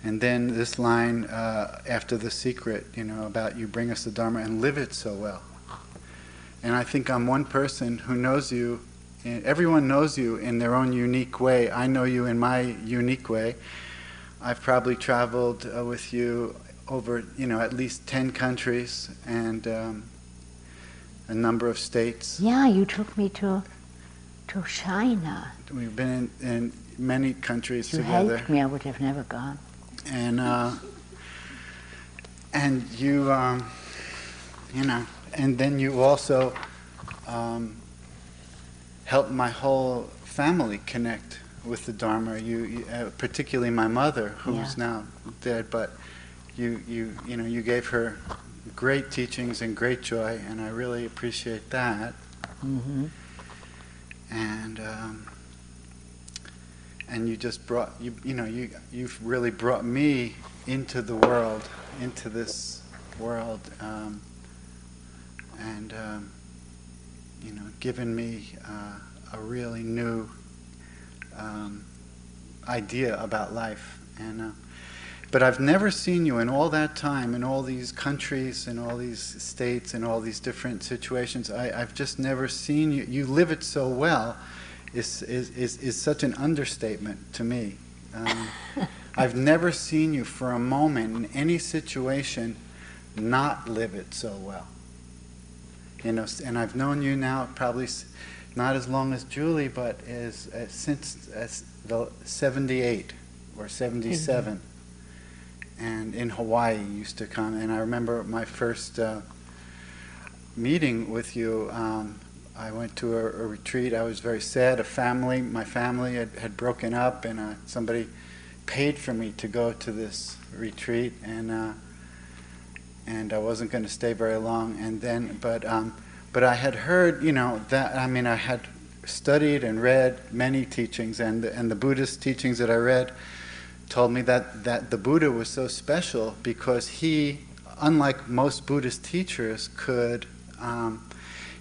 and then this line uh, after the secret, you know, about you bring us the Dharma and live it so well. And I think I'm one person who knows you. and Everyone knows you in their own unique way. I know you in my unique way. I've probably traveled uh, with you over, you know, at least ten countries and um, a number of states. Yeah, you took me to to China. We've been in, in many countries You together. helped me. I would have never gone. and uh, and you um, you know and then you also um, helped my whole family connect with the Dharma. You, you uh, particularly my mother, who's Yeah. now dead, but you you you know you gave her great teachings and great joy, and I really appreciate that. hmm And um, and you just brought you you know you you've really brought me into the world into this world um, and um, you know given me uh, a really new um, idea about life and uh, but I've never seen you in all that time in all these countries in all these states in all these different situations I, I've just never seen you you live it so well is, is, is, is such an understatement to me. Um, I've never seen you for a moment in any situation not live it so well. You know, and I've known you now probably not as long as Julie, but as, as since as the 78 or 77. And in Hawaii, you used to come. And I remember my first uh, meeting with you. Um, I went to a, a retreat. I was very sad. A family, my family had, had broken up, and uh, somebody paid for me to go to this retreat, and uh, and I wasn't going to stay very long. And then, but um, but I had heard, you know, that I mean, I had studied and read many teachings, and the, and the Buddhist teachings that I read told me that that the Buddha was so special because he, unlike most Buddhist teachers, could um,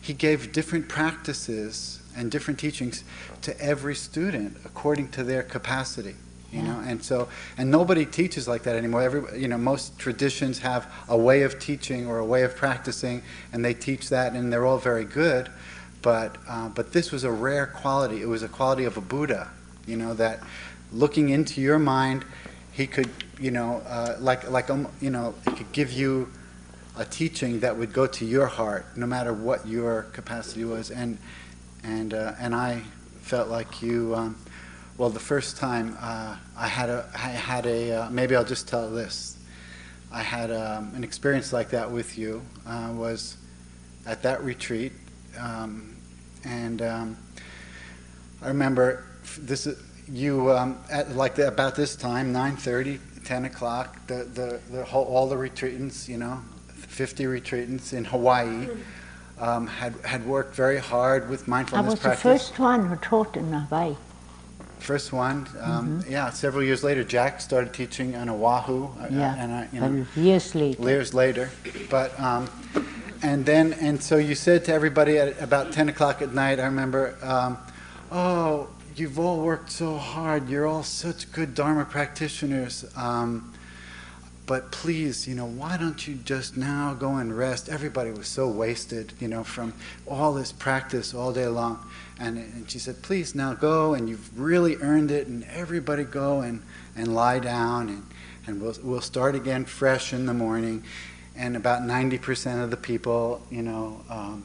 he gave different practices and different teachings to every student according to their capacity. You know, and so, and nobody teaches like that anymore. Every, you know, most traditions have a way of teaching or a way of practicing, and they teach that, and they're all very good. But, uh, but this was a rare quality. It was a quality of a Buddha. You know, that looking into your mind, he could, you know, uh, like, like, um, you know, he could give you a teaching that would go to your heart, no matter what your capacity was. And, and, uh, and I felt like you. Um, well, the first time uh, I had a, I had a, uh, maybe I'll just tell this. I had um, an experience like that with you. Uh, was at that retreat, um, and um, I remember this. You um, at like the, about this time, 9:30, 10 o'clock. The the, the whole, all the retreatants, you know, 50 retreatants in Hawaii. Um, had, had worked very hard with mindfulness practice. I was the practice. first one who taught in Hawaii. First one, um, yeah. Several years later, Jack started teaching on Oahu, uh, Yeah, and I, you know, years later. years later. But um, and then and so you said to everybody at about ten o'clock at night. I remember, um, oh, you've all worked so hard. You're all such good Dharma practitioners. Um, but please, you know, why don't you just now go and rest? Everybody was so wasted, you know, from all this practice all day long. And, and she said, please now go, and you've really earned it, and everybody go and, and lie down, and, and we'll, we'll start again fresh in the morning. And about 90% of the people, you know, um,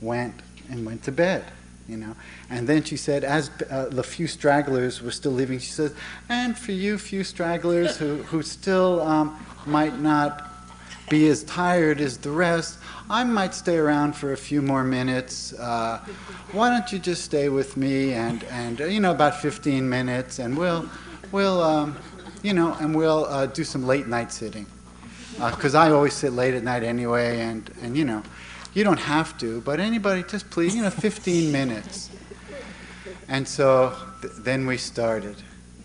went and went to bed, you know. And then she said, as uh, the few stragglers were still leaving, she said, and for you few stragglers who, who still um, might not be as tired as the rest, I might stay around for a few more minutes. Uh, why don't you just stay with me and, and uh, you know, about 15 minutes, and we'll, we'll um, you know, and we'll uh, do some late night sitting. Because I always sit late at night anyway, and, and you know, you don't have to, but anybody, just please, you know, 15 minutes. And so th- then we started,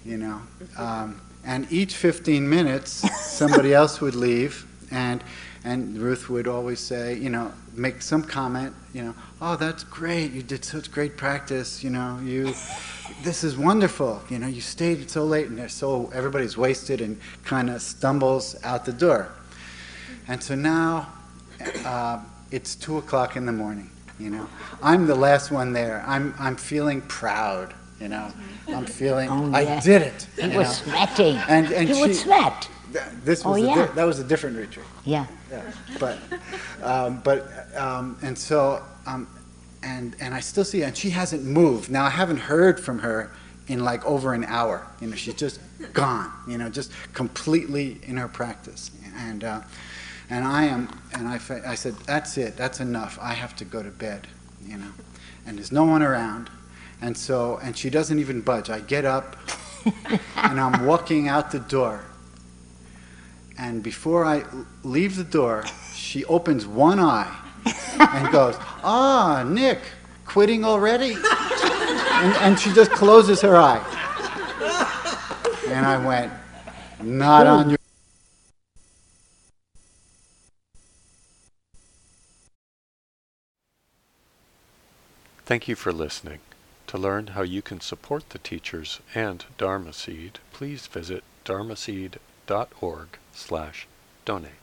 you know. Um, and each 15 minutes, somebody else would leave, and, and Ruth would always say, you know, make some comment, you know, oh, that's great, you did such great practice, you know, you, this is wonderful, you know, you stayed so late, and they're so, everybody's wasted and kind of stumbles out the door. And so now, uh, it's two o'clock in the morning. You know, I'm the last one there. I'm I'm feeling proud. You know, I'm feeling Oh, I did it. He was know. sweating. And and he she, would sweat. Th- This Oh, was a yeah. di- that was a different retreat. Yeah. Yeah, but um, but um, and so um, and and I still see her, and she hasn't moved. Now I haven't heard from her in like over an hour. You know, she's just gone. You know, just completely in her practice. And uh, and I am and I fa- I said that's it. That's enough. I have to go to bed. You know, and there's no one around. And so and she doesn't even budge. I get up and I'm walking out the door. And before I leave the door, she opens one eye and goes, Ah, Nick, quitting already? And, and she just closes her eye. And I went, Not on your. Thank you for listening. To learn how you can support the teachers and Dharma Seed, please visit dharmaseed.org slash donate.